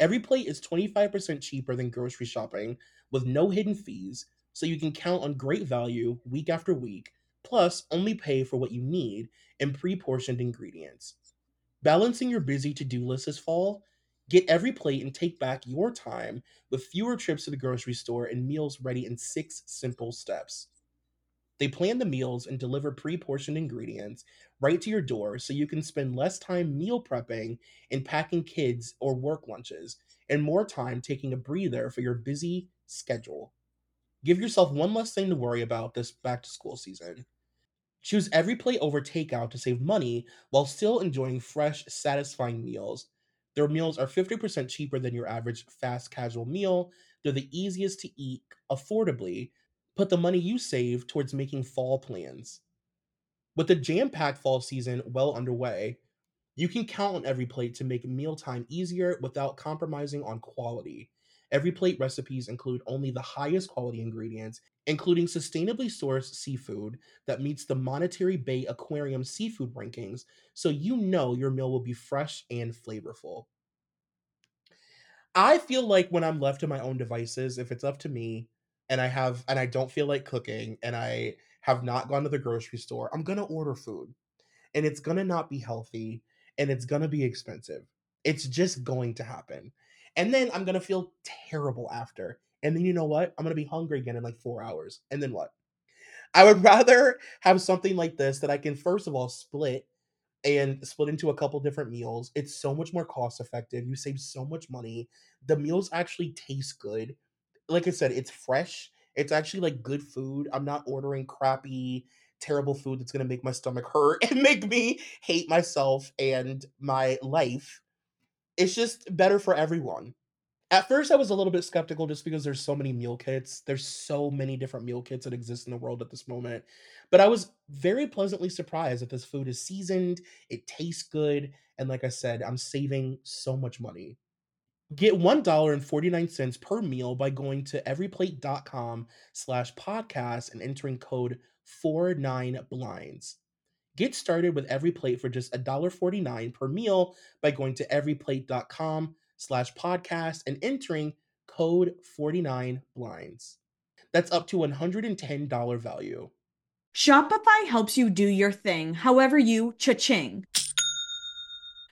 EveryPlate is 25% cheaper than grocery shopping with no hidden fees, so you can count on great value week after week, plus only pay for what you need and pre portioned ingredients. Balancing your busy to do list this fall? Get EveryPlate and take back your time with fewer trips to the grocery store and meals ready in six simple steps. They plan the meals and deliver pre portioned ingredients right to your door so you can spend less time meal prepping and packing kids or work lunches and more time taking a breather for your busy schedule. Give yourself one less thing to worry about this back to school season. Choose EveryPlate over takeout to save money while still enjoying fresh, satisfying meals. Their meals are 50% cheaper than your average fast casual meal. They're the easiest to eat affordably. Put the money you save towards making fall plans. With the jam packed fall season well underway, you can count on EveryPlate to make mealtime easier without compromising on quality. EveryPlate recipes include only the highest quality ingredients, including sustainably sourced seafood that meets the Monterey Bay Aquarium seafood rankings, so you know your meal will be fresh and flavorful. I feel like when I'm left to my own devices, if it's up to me and I have and I don't feel like cooking and I have not gone to the grocery store, I'm going to order food. And it's going to not be healthy and it's going to be expensive. It's just going to happen. And then I'm going to feel terrible after. And then you know what? I'm going to be hungry again in like 4 hours. And then what? I would rather have something like this that I can first of all split and split into a couple different meals. It's so much more cost effective. You save so much money. The meals actually taste good. Like I said, it's fresh. It's actually like good food. I'm not ordering crappy, terrible food that's to make my stomach hurt and make me hate myself and my life. It's just better for everyone. At first, I was a little bit skeptical just because there's so many meal kits. There's so many different meal kits that exist in the world at this moment. But I was very pleasantly surprised that this food is seasoned, it tastes good, and like I said, I'm saving so much money. Get $1.49 per meal by going to everyplate.com slash podcast and entering code 49blinds. Get started with EveryPlate for just $1.49 per meal by going to everyplate.com slash podcast and entering code 49blinds. That's up to $110 value. Shopify helps you do your thing, however you cha-ching.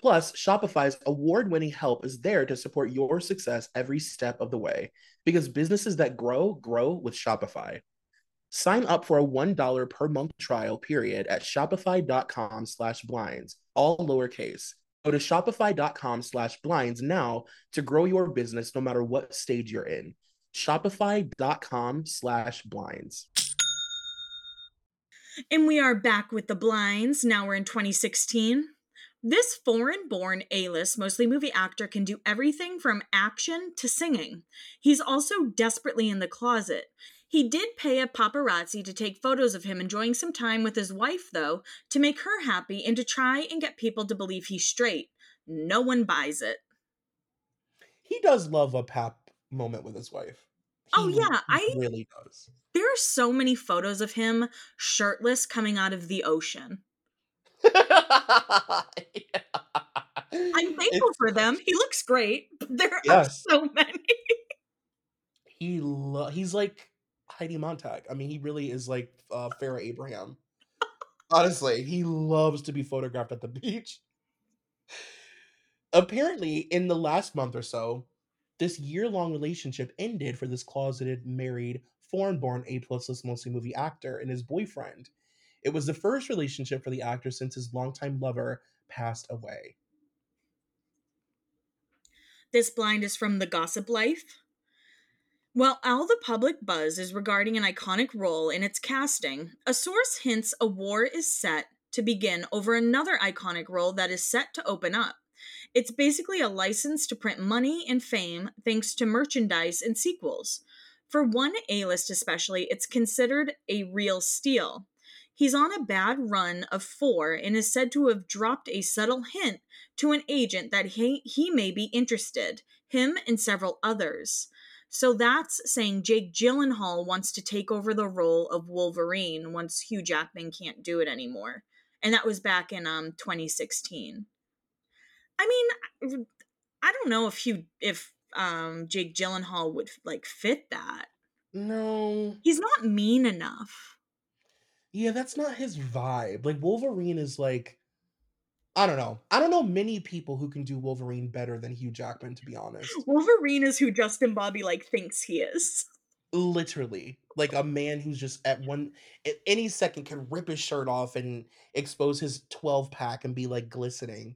Plus, Shopify's award winning help is there to support your success every step of the way because businesses that grow, grow with Shopify. Sign up for a $1 per month trial period at shopify.com slash blinds, all lowercase. Go to shopify.com slash blinds now to grow your business no matter what stage you're in. Shopify.com slash blinds. And we are back with the blinds. Now we're in 2016. This foreign born A list, mostly movie actor, can do everything from action to singing. He's also desperately in the closet. He did pay a paparazzi to take photos of him enjoying some time with his wife, though, to make her happy and to try and get people to believe he's straight. No one buys it. He does love a pap moment with his wife. oh, He yeah. I. really does. There are so many photos of him shirtless coming out of the ocean. I'm thankful It's- for them. He looks great, but there Yes. are so many. he lo- he's like Heidi Montag. I mean, he really is like uh, Farrah Abraham. Honestly, he loves to be photographed at the beach. Apparently, in the last month or so, this year-long relationship ended for this closeted, married, foreign-born A-plus list mostly movie actor and his boyfriend. It was the first relationship for the actor since his longtime lover passed away. This blind is from The Gossip Life. While all the public buzz is regarding an iconic role in its casting, a source hints a war is set to begin over another iconic role that is set to open up. It's basically a license to print money and fame thanks to merchandise and sequels. For one A list, especially, it's considered a real steal. He's on a bad run of four and is said to have dropped a subtle hint to an agent that he, he may be interested, him and several others. So that's saying Jake Gyllenhaal wants to take over the role of Wolverine once Hugh Jackman can't do it anymore. And that was back in um 2016. I mean, I don't know if Hugh if um Jake Gyllenhaal would like fit that. No, He's not mean enough. Yeah, that's not his vibe. Like Wolverine is like I don't know. I don't know many people who can do Wolverine better than Hugh Jackman to be honest. Wolverine is who Justin Bobby like thinks he is. Literally. Like a man who's just at one at any second can rip his shirt off and expose his 12 pack and be like glistening.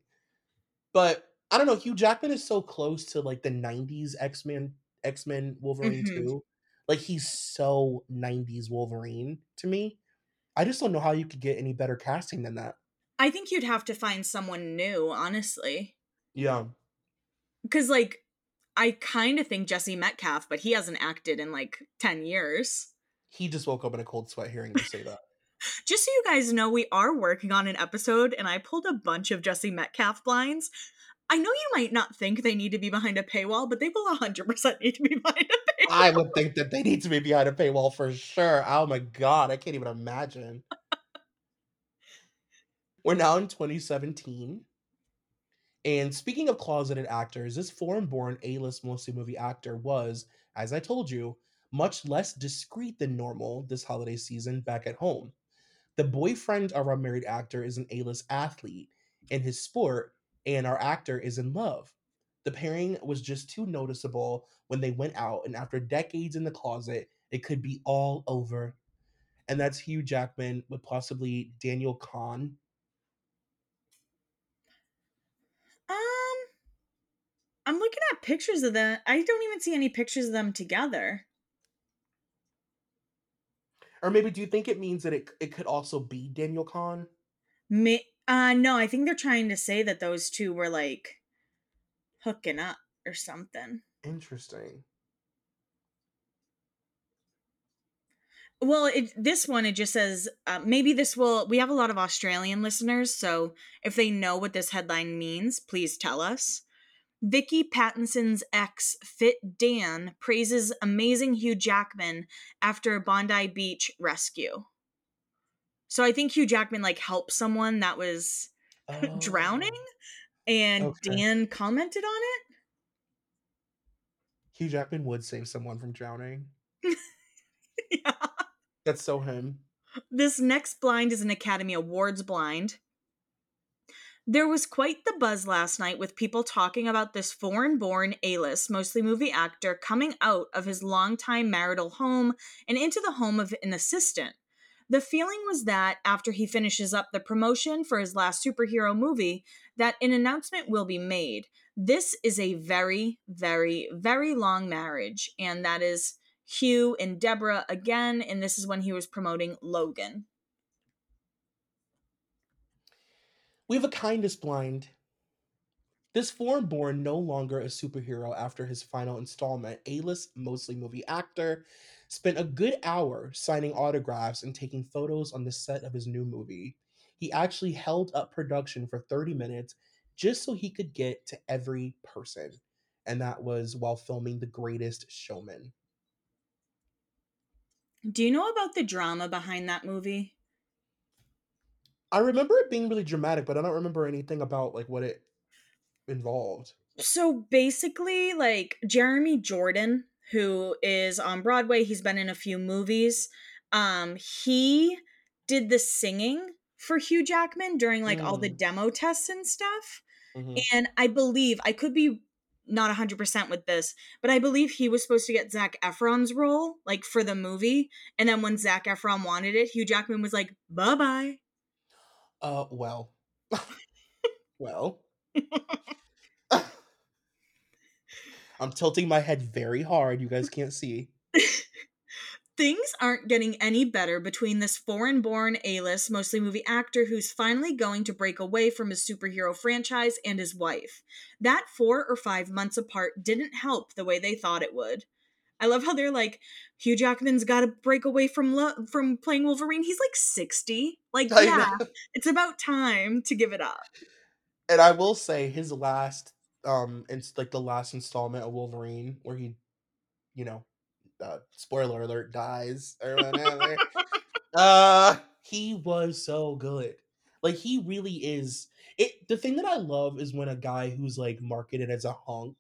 But I don't know, Hugh Jackman is so close to like the 90s X-Men X-Men Wolverine Mhm. too. Like he's so 90s Wolverine to me. I just don't know how you could get any better casting than that. I think you'd have to find someone new, honestly. Yeah. Because, like, I kind of think Jesse Metcalfe, but he hasn't acted in like 10 years. He just woke up in a cold sweat hearing you say that. Just so you guys know, we are working on an episode, and I pulled a bunch of Jesse Metcalfe blinds. I know you might not think they need to be behind a paywall, but they will 100% need to be behind a paywall. I would think that they need to be behind a paywall for sure. Oh my god, I can't even imagine. We're now in 2017. And speaking of closeted actors, this foreign born A list mostly movie actor was, as I told you, much less discreet than normal this holiday season back at home. The boyfriend of our married actor is an A list athlete in his sport, and our actor is in love. The pairing was just too noticeable when they went out, and after decades in the closet, it could be all over. And that's Hugh Jackman with possibly Daniel Kahn. Um, I'm looking at pictures of them. I don't even see any pictures of them together. Or maybe do you think it means that it it could also be Daniel Kahn? Me, uh, no, I think they're trying to say that those two were like hooking up or something. Interesting. Well, it, this one it just says uh, maybe this will. We have a lot of Australian listeners, so if they know what this headline means, please tell us. Vicky Pattison's ex, Fit Dan, praises amazing Hugh Jackman after Bondi Beach rescue. So I think Hugh Jackman like helped someone that was drowning, Oh, and okay. Dan commented on it. Hugh Jackman would save someone from drowning. yeah. That's so him. This next blind is an Academy Awards blind. There was quite the buzz last night with people talking about this foreign born A list, mostly movie actor, coming out of his longtime marital home and into the home of an assistant. The feeling was that after he finishes up the promotion for his last superhero movie, that an announcement will be made. This is a very, very, very long marriage, and that is Hugh and Deborah again, and this is when he was promoting Logan. We have a kindness blind. This foreign born no longer a superhero after his final installment, A list, mostly movie actor, spent a good hour signing autographs and taking photos on the set of his new movie. He actually held up production for 30 minutes just so he could get to every person. And that was while filming The Greatest Showman. Do you know about the drama behind that movie? I remember it being really dramatic, but I don't remember anything about like what it involved. So basically, like Jeremy Jordan, who is on Broadway, he's been in a few movies. Um, he did the singing for Hugh Jackman during like all the Mm, demo tests and stuff. mhm. And I believe I could be not 100% with this, but I believe he was supposed to get Zac Efron's role, like for the movie. And then when Zac Efron wanted it, Hugh Jackman was like, bye bye. Uh, well, well. I'm tilting my head very hard. You guys can't see. Things aren't getting any better between this foreign born A list, mostly movie actor who's finally going to break away from his superhero franchise and his wife. That four or five months apart didn't help the way they thought it would. I love how they're like, Hugh Jackman's got to break away from lo- from playing Wolverine. He's like 60. Like, I yeah, know. it's about time to give it up. And I will say his last, um, it's like the last installment of Wolverine where he, you know, uh, spoiler alert, dies or whatever. uh, he was so good. Like he really is. It. The thing that I love is when a guy who's like marketed as a hunk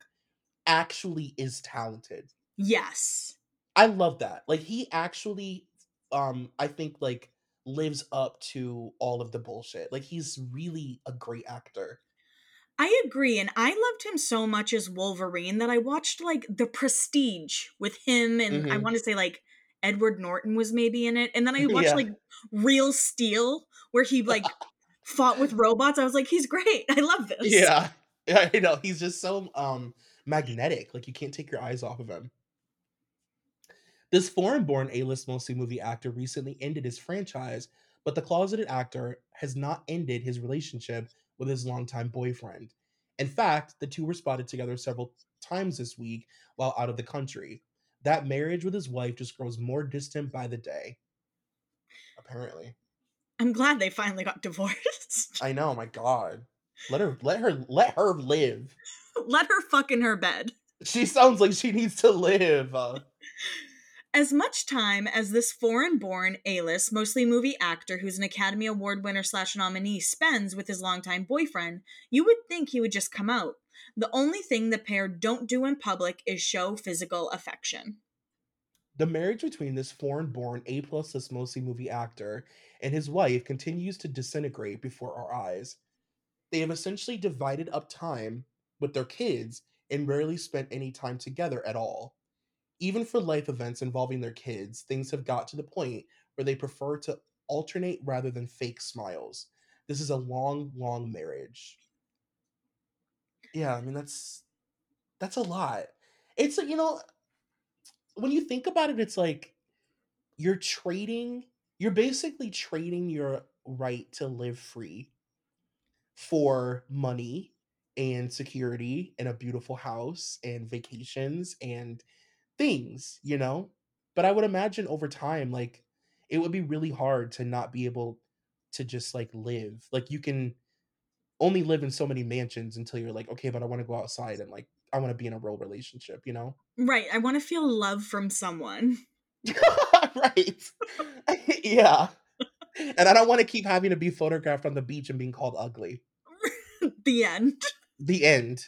actually is talented. Yes. I love that. Like he actually um I think like lives up to all of the bullshit. Like he's really a great actor. I agree, and I loved him so much as Wolverine that I watched like The Prestige with him, and I Mhm. want to say like Edward Norton was maybe in it, and then I watched Yeah. like Real Steel where he like fought with robots. I was like, he's great. I love this. Yeah. I know. He's just so um magnetic. Like you can't take your eyes off of him. This foreign-born A-list mostly movie actor recently ended his franchise, but the closeted actor has not ended his relationship with his longtime boyfriend. In fact, the two were spotted together several times this week while out of the country. That marriage with his wife just grows more distant by the day. Apparently. I'm glad they finally got divorced. I know, my god. Let her let her let her live. Let her fuck in her bed. She sounds like she needs to live. Uh, As much time as this foreign born A list, mostly movie actor who's an Academy Award winner slash nominee spends with his longtime boyfriend, you would think he would just come out. The only thing the pair don't do in public is show physical affection. the marriage between this foreign-born A-plus mostly movie actor and his wife continues to disintegrate before our eyes. They have essentially divided up time with their kids and rarely spent any time together at all. Even for life events involving their kids, things have got to the point where they prefer to alternate rather than fake smiles. This is a long, long marriage. Yeah, I mean that's that's a lot. It's you know, when you think about it, it's like you're trading, you're basically trading your right to live free for money and security and a beautiful house and vacations and things, you know? But I would imagine over time, like, it would be really hard to not be able to just like live. Like, you can only live in so many mansions until you're like, okay, but I want to go outside and like, I want to be in a real relationship, you know? Right. I want to feel love from someone. right. yeah. And I don't want to keep having to be photographed on the beach and being called ugly. the end. The end.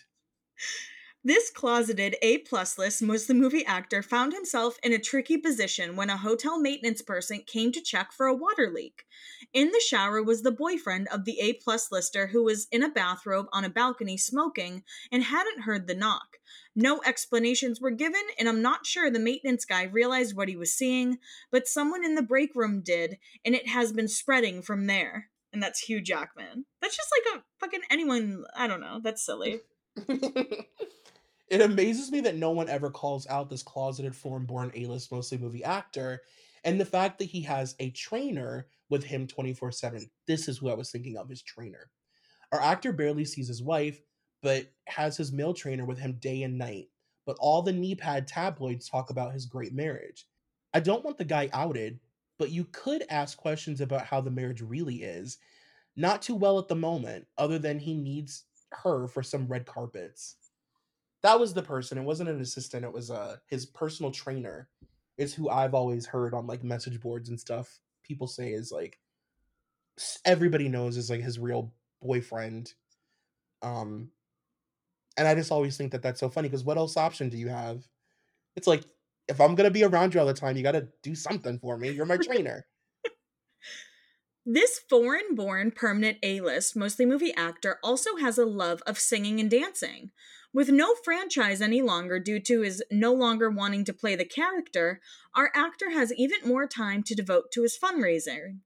This closeted A plus list Muslim movie actor found himself in a tricky position when a hotel maintenance person came to check for a water leak. In the shower was the boyfriend of the A plus lister who was in a bathrobe on a balcony smoking and hadn't heard the knock. No explanations were given, and I'm not sure the maintenance guy realized what he was seeing, but someone in the break room did, and it has been spreading from there. And that's Hugh Jackman. That's just like a fucking anyone. I don't know. That's silly. It amazes me that no one ever calls out this closeted foreign born A list mostly movie actor and the fact that he has a trainer with him 24 7. This is who I was thinking of his trainer. Our actor barely sees his wife, but has his male trainer with him day and night. But all the knee pad tabloids talk about his great marriage. I don't want the guy outed, but you could ask questions about how the marriage really is. Not too well at the moment, other than he needs her for some red carpets that was the person. It wasn't an assistant. It was uh his personal trainer. Is who I've always heard on like message boards and stuff. People say is like everybody knows is like his real boyfriend. Um, and I just always think that that's so funny because what else option do you have? It's like if I'm gonna be around you all the time, you got to do something for me. You're my trainer. This foreign born permanent A list, mostly movie actor, also has a love of singing and dancing. With no franchise any longer due to his no longer wanting to play the character, our actor has even more time to devote to his fundraising.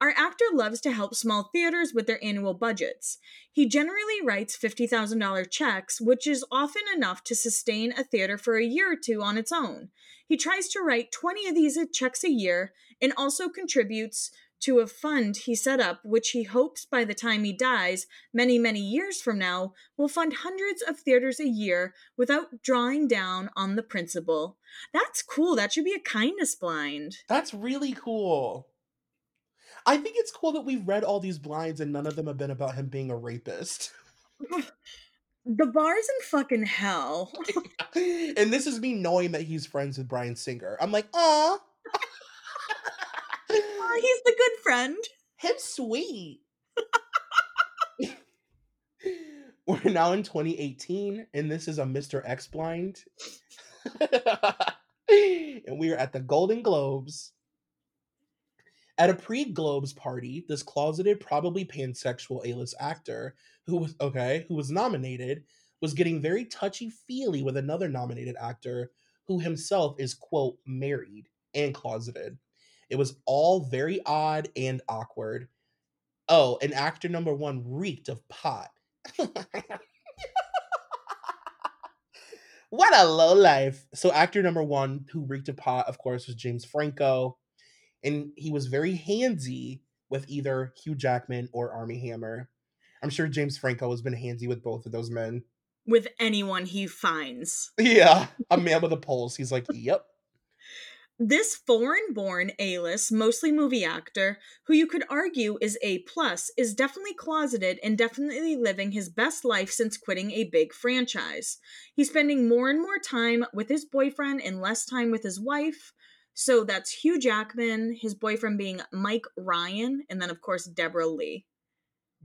Our actor loves to help small theaters with their annual budgets. He generally writes $50,000 checks, which is often enough to sustain a theater for a year or two on its own. He tries to write 20 of these checks a year and also contributes to a fund he set up, which he hopes by the time he dies, many, many years from now, will fund hundreds of theaters a year without drawing down on the principal. That's cool. That should be a kindness blind. That's really cool. I think it's cool that we've read all these blinds and none of them have been about him being a rapist. the bar's in fucking hell. and this is me knowing that he's friends with Bryan Singer. I'm like, aw. He's the good friend. Him sweet. We're now in 2018, and this is a Mr. X blind. and we are at the Golden Globes. At a pre Globes party, this closeted, probably pansexual A list actor who was okay, who was nominated, was getting very touchy feely with another nominated actor who himself is, quote, married and closeted. It was all very odd and awkward. Oh, and actor number one reeked of pot. what a low life. So actor number one who reeked of pot, of course, was James Franco. And he was very handsy with either Hugh Jackman or Armie Hammer. I'm sure James Franco has been handsy with both of those men. With anyone he finds. Yeah, a man with a pulse. He's like, yep. This foreign born A list, mostly movie actor, who you could argue is A, plus, is definitely closeted and definitely living his best life since quitting a big franchise. He's spending more and more time with his boyfriend and less time with his wife. So that's Hugh Jackman, his boyfriend being Mike Ryan, and then, of course, Deborra-Lee.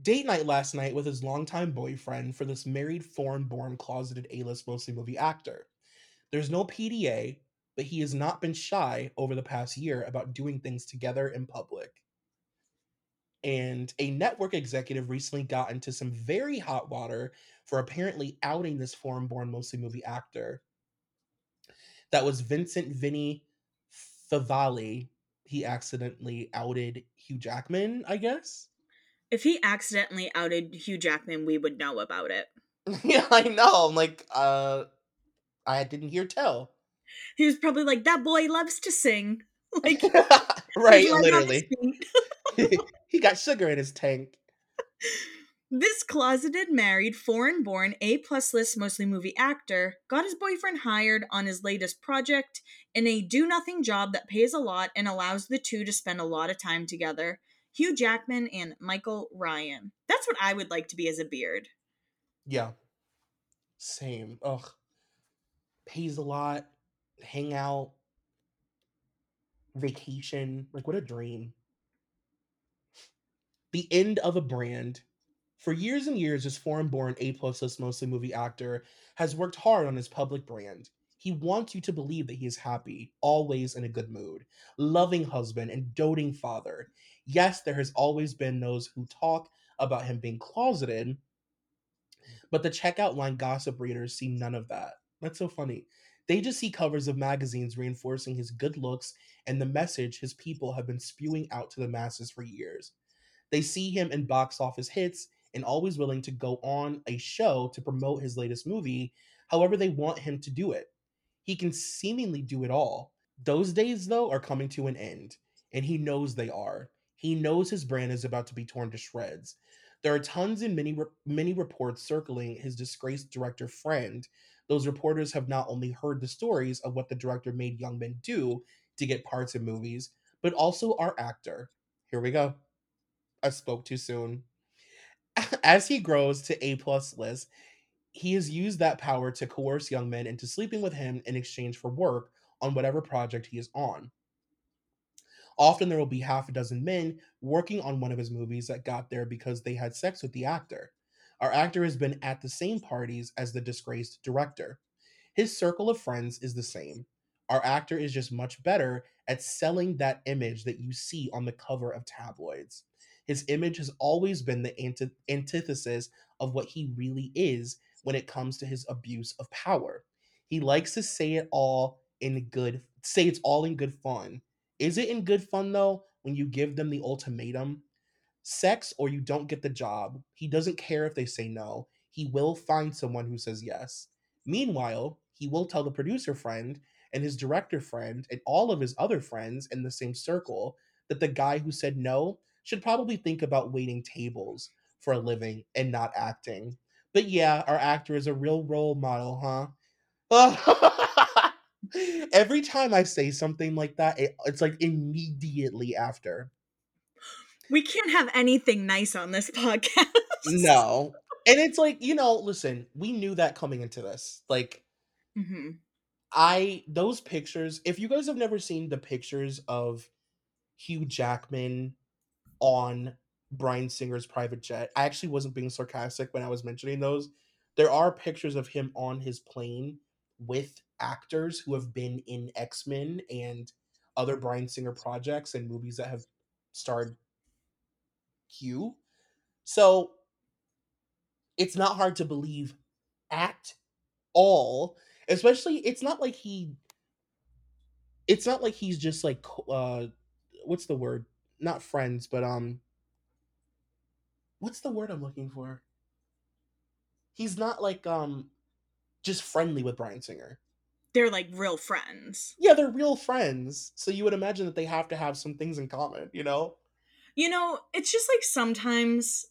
Date night last night with his longtime boyfriend for this married foreign born closeted A list, mostly movie actor. There's no PDA, but he has not been shy over the past year about doing things together in public. And a network executive recently got into some very hot water for apparently outing this foreign born, mostly movie actor. That was Vincent Vinnie Favale. He accidentally outed Hugh Jackman, I guess. If he accidentally outed Hugh Jackman, we would know about it. yeah, I know. I'm like, uh, I didn't hear tell. He was probably like, that boy loves to sing. Like, right, his leg on his literally. he got sugar in his tank. This closeted, married, foreign born, A plus list, mostly movie actor got his boyfriend hired on his latest project in a do nothing job that pays a lot and allows the two to spend a lot of time together. Hugh Jackman and Michael Ryan. That's what I would like to be as a beard. Yeah. Same. Ugh. Pays a lot. Hang out. Vacation. Like, what a dream. The end of a brand. For years and years, this foreign born A plus list mostly movie actor has worked hard on his public brand. He wants you to believe that he is happy, always in a good mood, loving husband, and doting father. Yes, there has always been those who talk about him being closeted, but the checkout line gossip readers see none of that. That's so funny. They just see covers of magazines reinforcing his good looks and the message his people have been spewing out to the masses for years. They see him in box office hits and always willing to go on a show to promote his latest movie, however, they want him to do it. He can seemingly do it all. Those days, though, are coming to an end, and he knows they are. He knows his brand is about to be torn to shreds. There are tons and many many reports circling his disgraced director friend. Those reporters have not only heard the stories of what the director made young men do to get parts in movies, but also our actor. Here we go. I spoke too soon. As he grows to A plus list, he has used that power to coerce young men into sleeping with him in exchange for work on whatever project he is on. Often there will be half a dozen men working on one of his movies that got there because they had sex with the actor. Our actor has been at the same parties as the disgraced director. His circle of friends is the same. Our actor is just much better at selling that image that you see on the cover of tabloids. His image has always been the anti- antithesis of what he really is when it comes to his abuse of power. He likes to say it all in good say it's all in good fun. Is it in good fun though when you give them the ultimatum? Sex or you don't get the job. He doesn't care if they say no. He will find someone who says yes. Meanwhile, he will tell the producer friend and his director friend and all of his other friends in the same circle that the guy who said no should probably think about waiting tables for a living and not acting. But yeah, our actor is a real role model, huh? Every time I say something like that, it, it's like immediately after. We can't have anything nice on this podcast. No. And it's like, you know, listen, we knew that coming into this. Like, hmm I, those pictures, if you guys have never seen the pictures of Hugh Jackman on Bryan Singer's private jet, I actually wasn't being sarcastic when I was mentioning those. There are pictures of him on his plane with actors who have been in X Men and other Bryan Singer projects and movies that have starred Hugh. So it's not hard to believe at all. Especially, it's not like he. It's not like he's just like, uh, what's the word? Not friends, but um, what's the word I'm looking for? He's not like um, just friendly with Bryan Singer. They're like real friends. Yeah, they're real friends. So you would imagine that they have to have some things in common, you know? You know, it's just like sometimes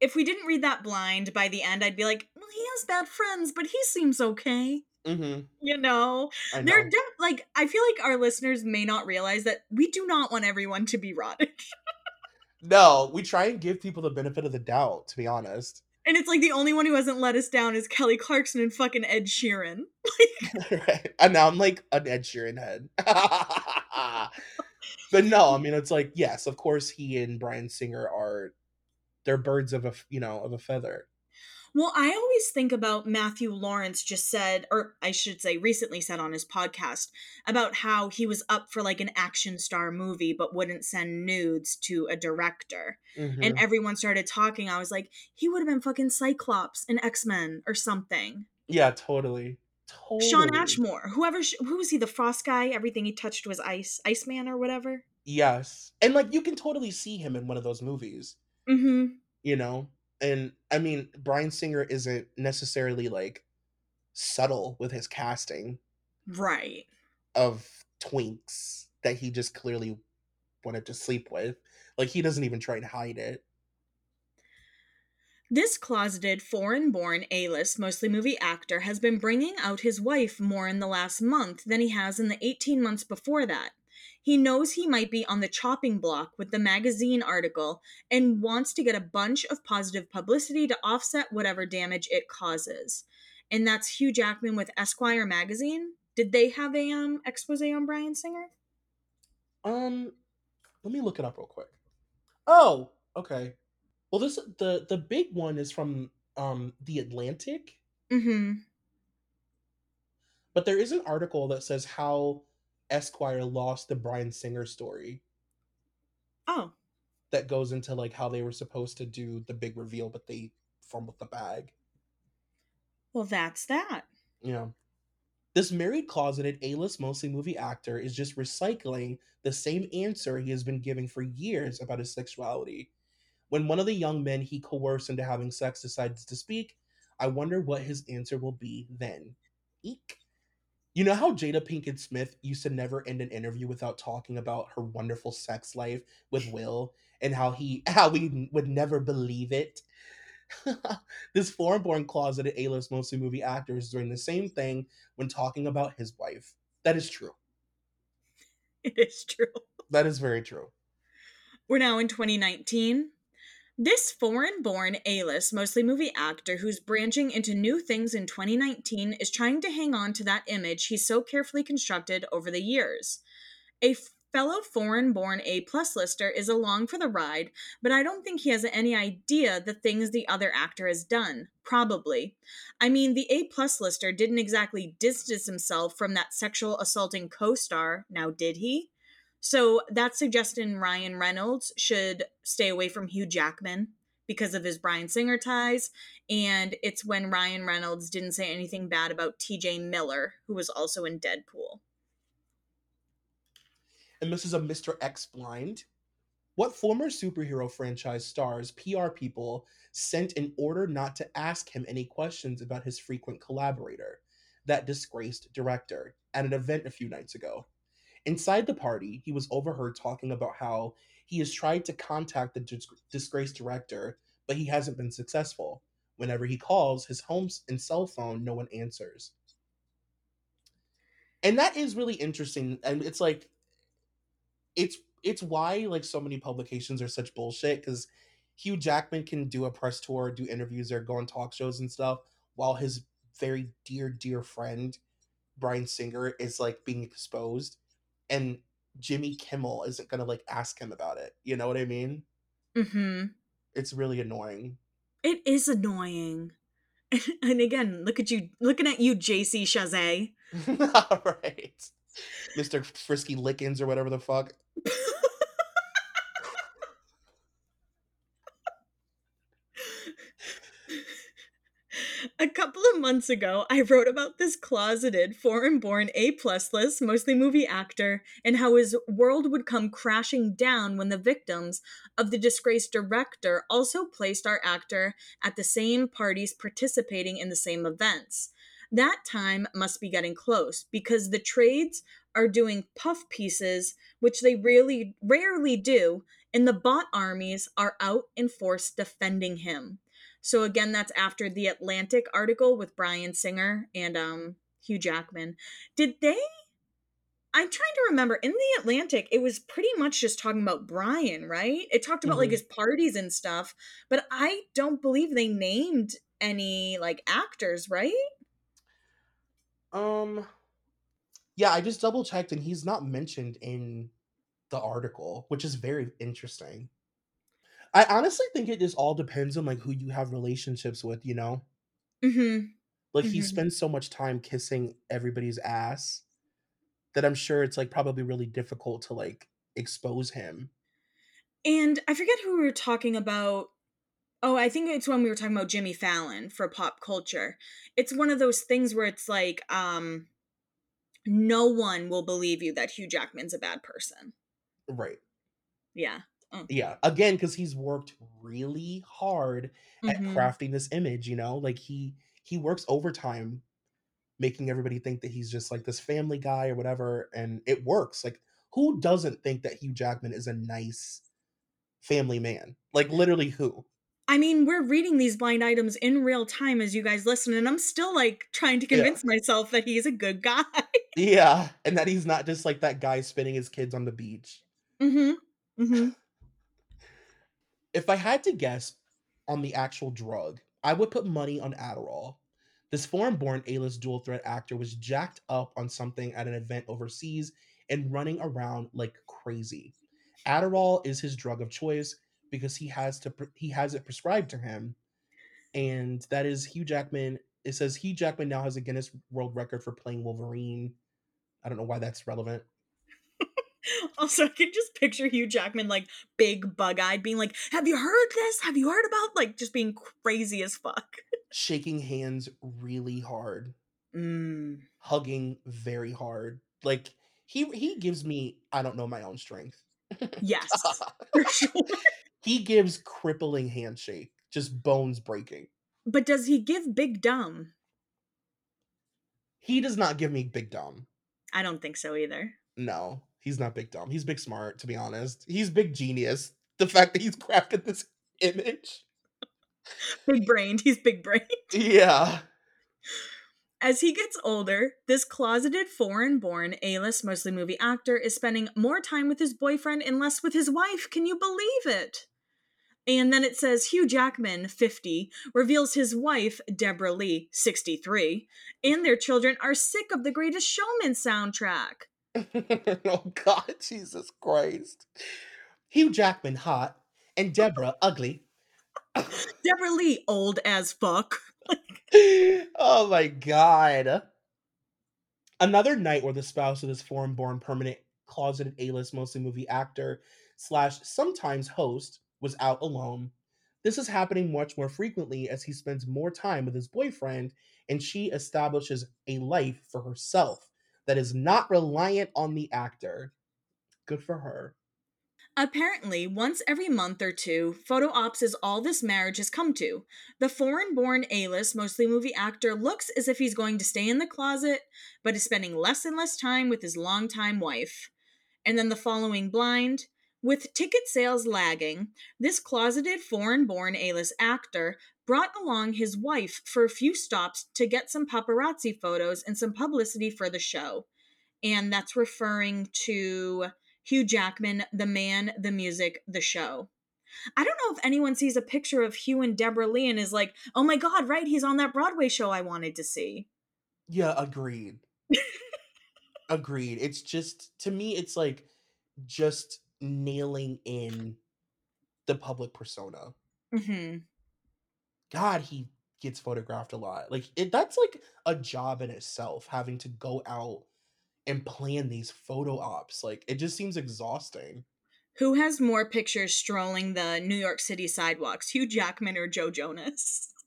if we didn't read that blind by the end, I'd be like, well, he has bad friends, but he seems okay. Mm-hmm. You know, they're know. de- like I feel like our listeners may not realize that we do not want everyone to be rotted. No, we try and give people the benefit of the doubt, to be honest. And it's like the only one who hasn't let us down is Kelly Clarkson and fucking Ed Sheeran. right. And now I'm like an Ed Sheeran head. but no, I mean it's like, yes, of course he and Bryan Singer are they're birds of a you know, of a feather. Well, I always think about Matthew Lawrence just said, or I should say, recently said on his podcast about how he was up for like an action star movie, but wouldn't send nudes to a director. Mhm. And everyone started talking. I was like, he would have been fucking Cyclops in X Men or something. Yeah, totally. Totally. Shawn Ashmore, whoever, sh- who was he? The Frost guy. Everything he touched was ice, Iceman or whatever. Yes. And like you can totally see him in one of those movies, Mm-hmm. you know? And I mean, Bryan Singer isn't necessarily like subtle with his casting Right. of twinks that he just clearly wanted to sleep with. Like he doesn't even try to hide it. This closeted, foreign born A list, mostly movie actor has been bringing out his wife more in the last month than he has in the 18 months before that. He knows he might be on the chopping block with the magazine article and wants to get a bunch of positive publicity to offset whatever damage it causes. And that's Hugh Jackman with Esquire magazine. Did they have a um expose on Bryan Singer? Um let me look it up real quick. Oh, okay. Well, this the the big one is from um the Atlantic, Mm-hmm. but there is an article that says how Esquire lost the Bryan Singer story Oh. that goes into like how they were supposed to do the big reveal, but they fumbled the bag. Well, that's that. Yeah. This married closeted A-list mostly movie actor is just recycling the same answer he has been giving for years about his sexuality. When one of the young men he coerced into having sex decides to speak, I wonder what his answer will be then. Eek. You know how Jada Pinkett Smith used to never end an interview without talking about her wonderful sex life with Will and how he how we would never believe it? this foreign-born closeted A-list mostly movie actor is doing the same thing when talking about his wife. That is true. It is true. That is very true. We're now in 2019. This foreign born A list, mostly movie actor who's branching into new things in 2019 is trying to hang on to that image he's so carefully constructed over the years. A fellow foreign born A plus lister is along for the ride, but I don't think he has any idea the things the other actor has done. Probably. I mean, the A plus lister didn't exactly distance himself from that sexual assaulting co star, now did he? So that's suggesting Ryan Reynolds should stay away from Hugh Jackman because of his Bryan Singer ties. And it's when Ryan Reynolds didn't say anything bad about TJ Miller, who was also in Deadpool. And this is a Mr. X blind. What former superhero franchise stars PR people sent in order not to ask him any questions about his frequent collaborator, that disgraced director, at an event a few nights ago? Inside the party, he was overheard talking about how he has tried to contact the dis- disgraced director, but he hasn't been successful. Whenever he calls, his home and cell phone, no one answers. And that is really interesting. And it's like, it's it's why like so many publications are such bullshit because Hugh Jackman can do a press tour, do interviews, or go on talk shows and stuff, while his very dear, dear friend Bryan Singer is like being exposed, and Jimmy Kimmel isn't gonna like ask him about it. You know what I mean? Mm-hmm. It's really annoying. It is annoying. And again, look at you looking at you, JC Chasez. All right, Mister Frisky Lickens or whatever the fuck. A couple of months ago, I wrote about this closeted, foreign born A plus list, mostly movie actor, and how his world would come crashing down when the victims of the disgraced director also placed our actor at the same parties participating in the same events. That time must be getting close because the trades are doing puff pieces, which they really rarely do, and the bot armies are out in force defending him. So again, that's after the Atlantic article with Bryan Singer and um, Hugh Jackman. Did they? I'm trying to remember. In the Atlantic, it was pretty much just talking about Bryan, right? It talked about like Mhm. his parties and stuff, but I don't believe they named any like actors, right? Um, yeah, I just double checked, and he's not mentioned in the article, which is very interesting. I honestly think it just all depends on, like, who you have relationships with, you know? Mhm. Like, he Mhm. spends so much time kissing everybody's ass that I'm sure it's, like, probably really difficult to, like, expose him. And I forget who we were talking about. Oh, I think it's when we were talking about Jimmy Fallon for pop culture. It's one of those things where it's like, um, no one will believe you that Hugh Jackman's a bad person. Right. Yeah. Mm. Yeah, again, 'cause he's worked really hard at Mhm. crafting this image, you know? Like, he he works overtime making everybody think that he's just, like, this family guy or whatever, and it works, like, who doesn't think that Hugh Jackman is a nice family man? Like, literally who? I mean, we're reading these blind items in real time as you guys listen, and I'm still, like, trying to Yeah. convince myself that he's a good guy. Yeah, and that he's not just, like, that guy spinning his kids on the beach. Mhm. Mhm. If I had to guess on the actual drug, I would put money on Adderall. This foreign-born A-list dual threat actor was jacked up on something at an event overseas and running around like crazy. Adderall is his drug of choice because he has to he has it prescribed to him, and that is Hugh Jackman it says Hugh Jackman now has a Guinness World Record for playing Wolverine. I don't know why that's relevant. Also, I can just picture Hugh Jackman, like, big bug-eyed being like, "Have you heard this? Have you heard about" like, just being crazy as fuck. Shaking hands really hard. Mm. Hugging very hard. Like, he he gives me I don't know my own strength. Yes. For sure. He gives crippling handshake, just bones breaking. But does he give big dumb? He does not give me big dumb. I don't think so either. No, he's not big dumb. He's big smart, to be honest. He's big genius. The fact that he's crafted this image. Big brained. He's big brained. Yeah. As he gets older, this closeted foreign born A list mostly movie actor is spending more time with his boyfriend and less with his wife. Can you believe it? And then it says Hugh Jackman, 50, reveals his wife, Deborra-Lee, 63, and their children are sick of the Greatest Showman soundtrack. oh god, Jesus Christ. Hugh Jackman hot and Deborra ugly. Deborra-Lee, old as fuck. oh my god. Another night where the spouse of this foreign-born permanent closeted A-list mostly movie actor slash sometimes host was out alone. This is happening much more frequently as he spends more time with his boyfriend and she establishes a life for herself that is not reliant on the actor. Good for her. Apparently, once every month or two, photo ops is all this marriage has come to. The foreign born A list, mostly movie actor, looks as if he's going to stay in the closet, but is spending less and less time with his longtime wife. And then the following blind. With ticket sales lagging, this closeted foreign born A list actor brought along his wife for a few stops to get some paparazzi photos and some publicity for the show. And that's referring to Hugh Jackman, the man, the music, the show. I don't know if anyone sees a picture of Hugh and Deborra-Lee and is like, oh my god, right, he's on that Broadway show I wanted to see. Yeah, agreed. agreed. It's just to me it's like just nailing in the public persona. Mm-hmm. God, he gets photographed a lot. Like it, that's like a job in itself having to go out and plan these photo ops. Like it just seems exhausting. Who has more pictures strolling the New York City sidewalks, Hugh Jackman or Joe Jonas?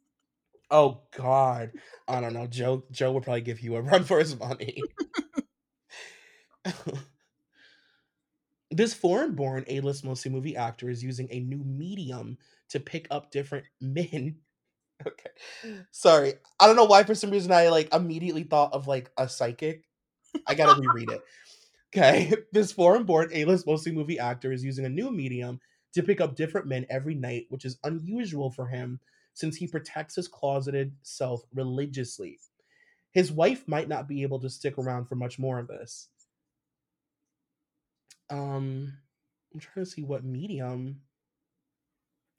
Oh God, I don't know. Joe Joe would probably give you a run for his money. this foreign-born A-list mostly movie actor is using a new medium to pick up different men. Okay, sorry. I don't know why for some reason I like immediately thought of like a psychic. I gotta reread it. Okay, this foreign-born A-list mostly movie actor is using a new medium to pick up different men every night, which is unusual for him since he protects his closeted self religiously. His wife might not be able to stick around for much more of this. Um, I'm trying to see what medium.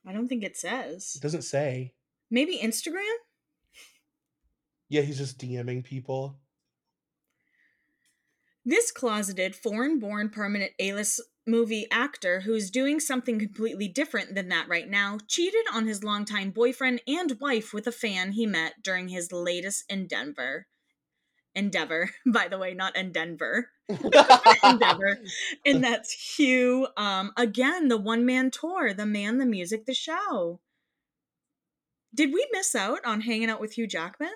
I don't think it says. It doesn't say. Maybe Instagram? Yeah, he's just DMing people. This closeted, foreign born permanent A list movie actor who's doing something completely different than that right now cheated on his longtime boyfriend and wife with a fan he met during his latest in Denver. Endeavor, by the way, not in Denver. Endeavor. And that's Hugh. Um, again, the one man tour, the man, the music, the show. Did we miss out on hanging out with Hugh Jackman?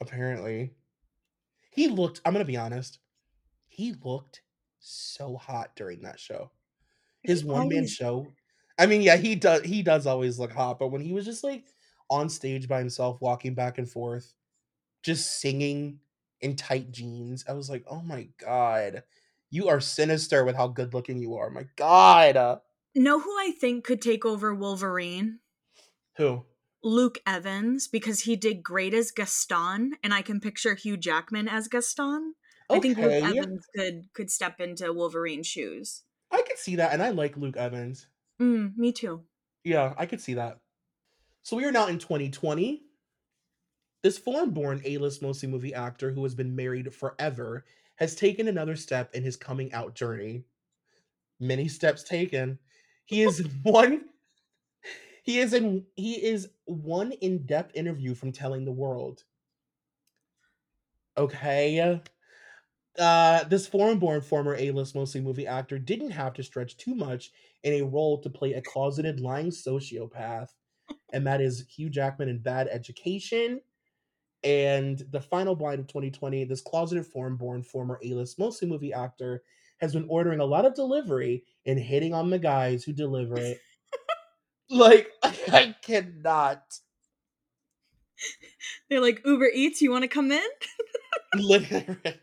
Apparently. He looked, I'm going to be honest, he looked so hot during that show. His one man show. I mean, yeah, he does he does always look hot, but when he was just like on stage by himself, walking back and forth, just singing in tight jeans, I was like, oh my god, you are sinister with how good looking you are. My god. Know who I think could take over Wolverine? who? Luke Evans, because he did great as Gaston, and I can picture Hugh Jackman as Gaston. I think Luke Evans could could step into Wolverine's shoes. I could see that, and I like Luke Evans. Mm, me too. Yeah, I could see that. So we are now in 2020. This foreign born A list mostly movie actor who has been married forever has taken another step in his coming out journey. Many steps taken. He is one. He is in he is one in-depth interview from telling the world. Okay. Uh, this foreign-born former A-list mostly movie actor didn't have to stretch too much in a role to play a closeted lying sociopath, and that is Hugh Jackman in Bad Education. And the final blind of 2020, this closeted foreign-born former A-list mostly movie actor has been ordering a lot of delivery and hitting on the guys who deliver it. Like I cannot. They're like Uber Eats. You want to come in? Literally.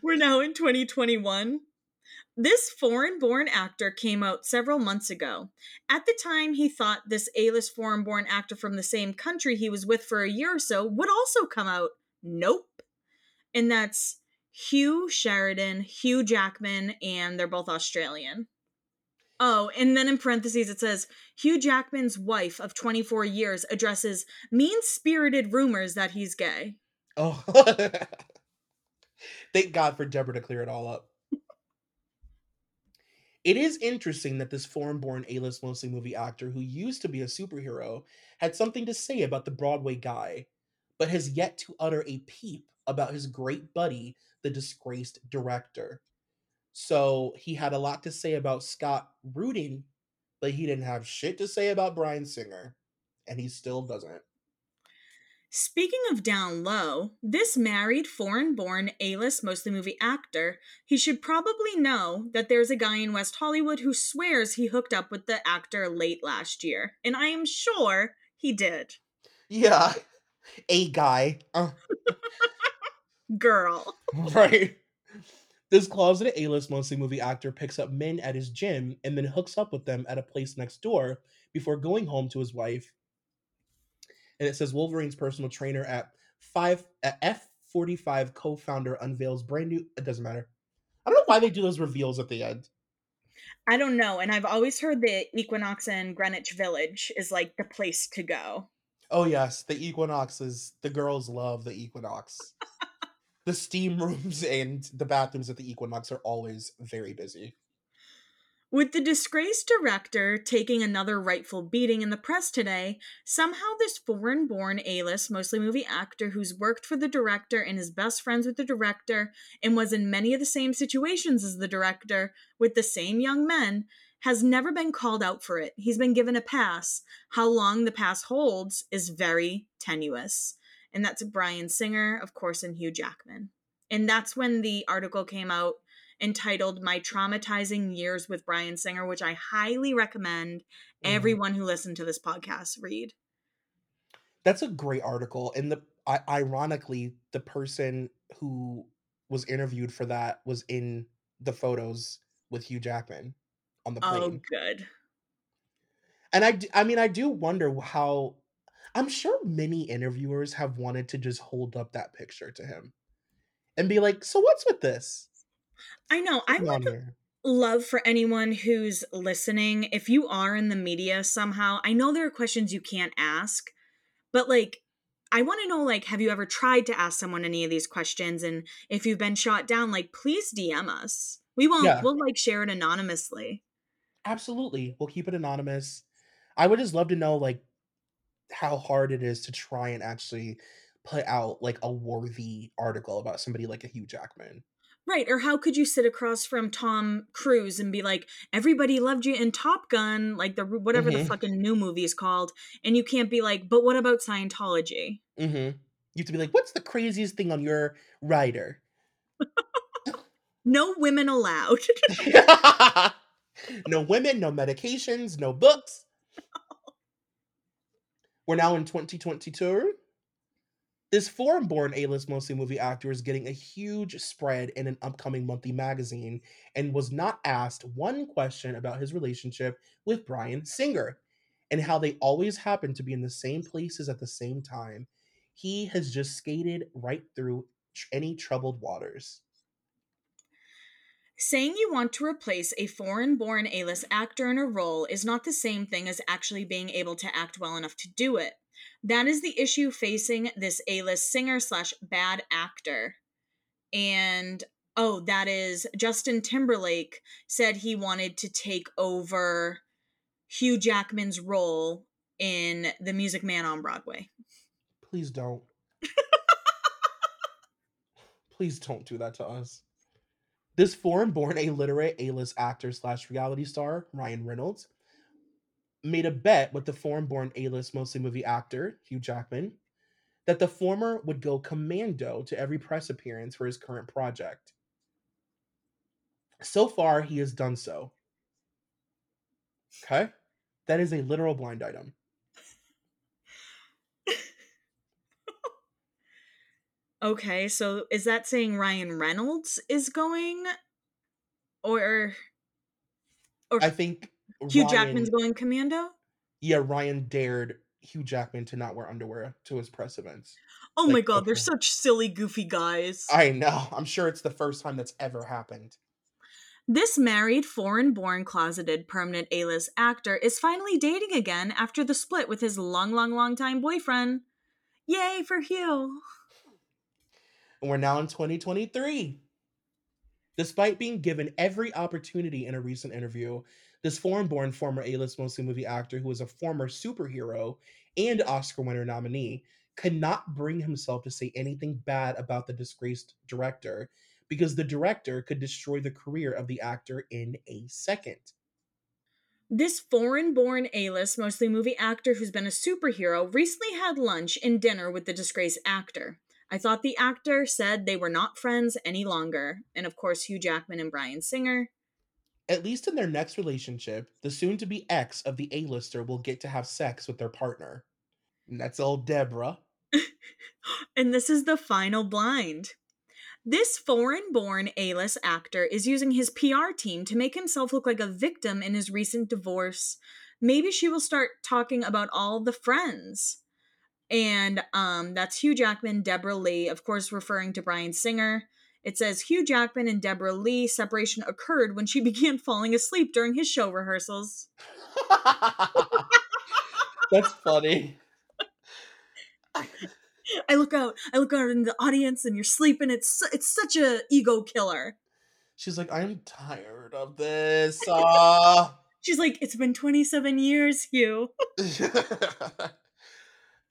We're now in 2021. This foreign born actor came out several months ago. At the time, he thought this A list foreign born actor from the same country he was with for a year or so would also come out. Nope. And that's Hugh Sheridan, Hugh Jackman, and they're both Australian. Oh, and then in parentheses it says Hugh Jackman's wife of 24 years addresses mean spirited rumors that he's gay. Oh. Thank God for Deborra to clear it all up. It is interesting that this foreign born A list mostly movie actor who used to be a superhero had something to say about the Broadway guy, but has yet to utter a peep about his great buddy, the disgraced director. So he had a lot to say about Scott Rudin, but he didn't have shit to say about Bryan Singer, and he still doesn't. Speaking of down low, this married, foreign born, A list, mostly movie actor, he should probably know that there's a guy in West Hollywood who swears he hooked up with the actor late last year. And I am sure he did. Yeah, a guy. Uh, Girl. right. This closeted A-list mostly movie actor picks up men at his gym and then hooks up with them at a place next door before going home to his wife. And it says Wolverine's personal trainer at five at F45 co-founder unveils brand new. It doesn't matter. I don't know why they do those reveals at the end. I don't know. And I've always heard that Equinox and Greenwich Village is like the place to go. Oh yes, the Equinox is the girls love the Equinox. the steam rooms and the bathrooms at the Equinox are always very busy. With the disgraced director taking another rightful beating in the press today, somehow this foreign born A list, mostly movie actor who's worked for the director and is best friends with the director and was in many of the same situations as the director with the same young men has never been called out for it. He's been given a pass. How long the pass holds is very tenuous. And that's Bryan Singer, of course, and Hugh Jackman. And that's when the article came out entitled My Traumatizing Years with Bryan Singer, which I highly recommend Mhm. everyone who listened to this podcast read. That's a great article, and the I, ironically, the person who was interviewed for that was in the photos with Hugh Jackman on the plane. Oh, good. And I, I mean, I do wonder how. I'm sure many interviewers have wanted to just hold up that picture to him, and be like, "So what's with this?" I know. I would here. love for anyone who's listening, if you are in the media somehow, I know there are questions you can't ask, but like, I want to know, like, have you ever tried to ask someone any of these questions? And if you've been shot down, like, please DM us. We won't. Yeah. We'll like share it anonymously. Absolutely. We'll keep it anonymous. I would just love to know like how hard it is to try and actually put out like a worthy article about somebody like a Hugh Jackman. Right. Or how could you sit across from Tom Cruise and be like, everybody loved you in Top Gun, like the whatever the Mhm. fucking new movie is called, and you can't be like, but what about Scientology? Mhm. You have to be like, "What's the craziest thing on your rider?" No women allowed. no women, no medications, no books. We're now in 2022. This foreign born A list mostly movie actor is getting a huge spread in an upcoming monthly magazine and was not asked one question about his relationship with Bryan Singer and how they always happen to be in the same places at the same time. He has just skated right through any troubled waters. Saying you want to replace a foreign born A list actor in a role is not the same thing as actually being able to act well enough to do it. That is the issue facing this A list singer slash bad actor. And oh, that is Justin Timberlake said he wanted to take over Hugh Jackman's role in The Music Man on Broadway. Please don't. Please don't do that to us. This foreign born illiterate A list actor slash reality star, Ryan Reynolds, made a bet with the foreign born A list mostly movie actor, Hugh Jackman, that the former would go commando to every press appearance for his current project. So far, he has done so. Okay? That is a literal blind item. Okay, so is that saying Ryan Reynolds is going or or I think Hugh Ryan- Jackman's going commando? yeah, Ryan dared Hugh Jackman to not wear underwear to his press events. Oh Like, my god, they're such silly goofy guys. I know. I'm sure it's the first time that's ever happened. This married, foreign born, closeted, permanent A list actor is finally dating again after the split with his long, long, long time boyfriend. Yay for Hugh! And we're now in 2023. Despite being given every opportunity in a recent interview, this foreign born former A list mostly movie actor who is a former superhero and Oscar winner nominee could not bring himself to say anything bad about the disgraced director because the director could destroy the career of the actor in a second. This foreign born A list, mostly movie actor who's been a superhero, recently had lunch and dinner with the disgraced actor. I thought the actor said they were not friends any longer. And of course, Hugh Jackman and Bryan Singer. At least in their next relationship, the soon to be ex of the A-lister will get to have sex with their partner. And that's old Deborra. And this is the final blind. This foreign born A list actor is using his PR team to make himself look like a victim in his recent divorce. Maybe she will start talking about all the friends. And um, that's Hugh Jackman, Deborra-Lee, of course, referring to Bryan Singer. It says Hugh Jackman and Deborra-Lee separation occurred when she began falling asleep during his show rehearsals. That's funny. I look out, I look out in the audience, and you're sleeping. It's su- it's such a ego killer. She's like, I'm tired of this. Uh... She's like, it's been 27 years, Hugh.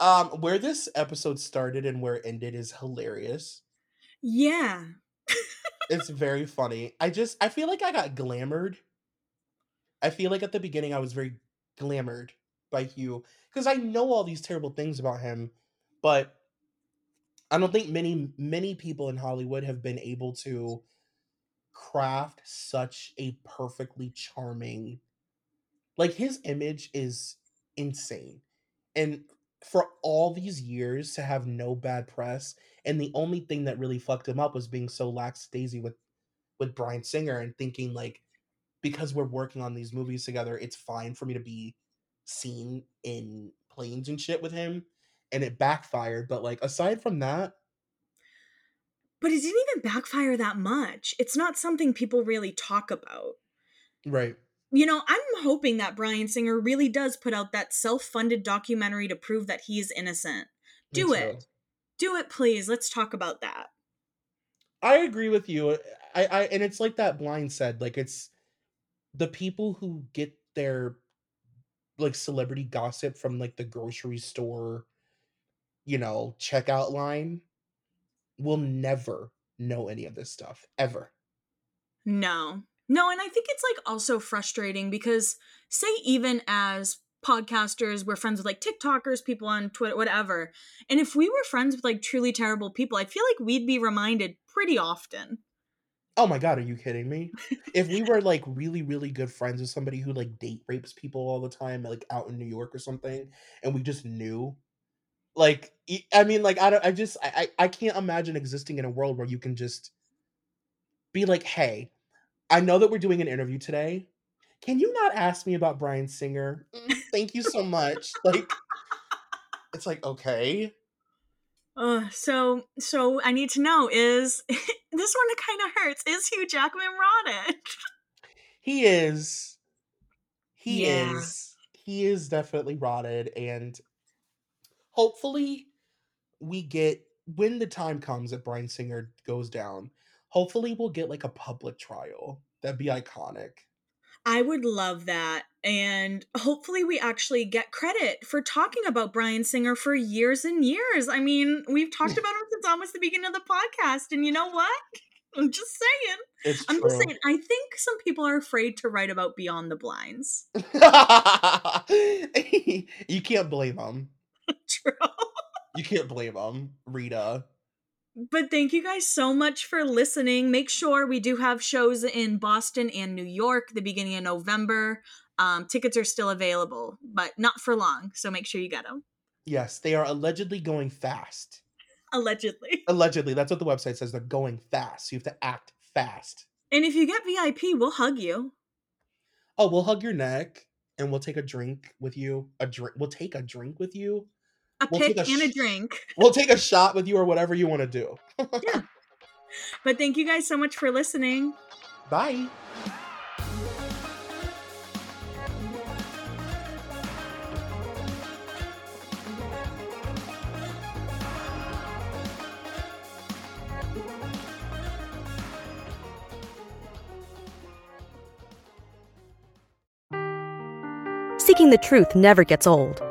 Um, where this episode started and where it ended is hilarious. Yeah. It's very funny. I just I feel like I got glamored. I feel like at the beginning I was very glamored by Hugh because I know all these terrible things about him, but I don't think many many people in Hollywood have been able to craft such a perfectly charming like his image is insane. And for all these years to have no bad press and the only thing that really fucked him up was being so lax daisy with with Bryan Singer and thinking like because we're working on these movies together, it's fine for me to be seen in planes and shit with him. And it backfired. But like aside from that, But it didn't even backfire that much. It's not something people really talk about. right. You know, I'm hoping that Bryan Singer really does put out that self funded documentary to prove that he's innocent. Do it. Do it, please. Let's talk about that. I agree with you. I, I and it's like that blind said, like it's the people who get their like celebrity gossip from like the grocery store, you know, checkout line will never know any of this stuff ever. No. No, and I think it's like also frustrating because say even as podcasters, we're friends with like TikTokers, people on Twitter, whatever. And if we were friends with like truly terrible people, I feel like we'd be reminded pretty often. Oh my god, are you kidding me? if we were like really, really good friends with somebody who like date rapes people all the time, like out in New York or something, and we just knew, like, I mean, like, I don't, I just, I, I can't imagine existing in a world where you can just be like, hey, I know that we're doing an interview today. Can you not ask me about Bryan Singer? Mm, thank you so much. like, it's like okay. Uh, so so I need to know is this one kind of hurts. Is Hugh Jackman rotted? He is. He yeah. is. He is definitely rotted, and hopefully, we get when the time comes that Bryan Singer goes down. Hopefully, we'll get like a public trial. That'd be iconic. I would love that. And hopefully, we actually get credit for talking about Bryan Singer for years and years. I mean, we've talked about him since almost the beginning of the podcast. And you know what? I'm just saying. It's I'm true. just saying. I think some people are afraid to write about Beyond the Blinds. you can't blame them. True. You can't blame them, Rita. But thank you guys so much for listening. Make sure we do have shows in Boston and New York the beginning of November. Um, tickets are still available, but not for long. So make sure you get them. Yes, they are allegedly going fast. Allegedly. Allegedly. That's what the website says. They're going fast. You have to act fast. And if you get VIP, we'll hug you. Oh, we'll hug your neck and we'll take a drink with you. A drink. We'll take a drink with you a we'll pick a and a drink. We'll take a shot with you or whatever you want to do. yeah. But thank you guys so much for listening. Bye. Seeking the truth never gets old.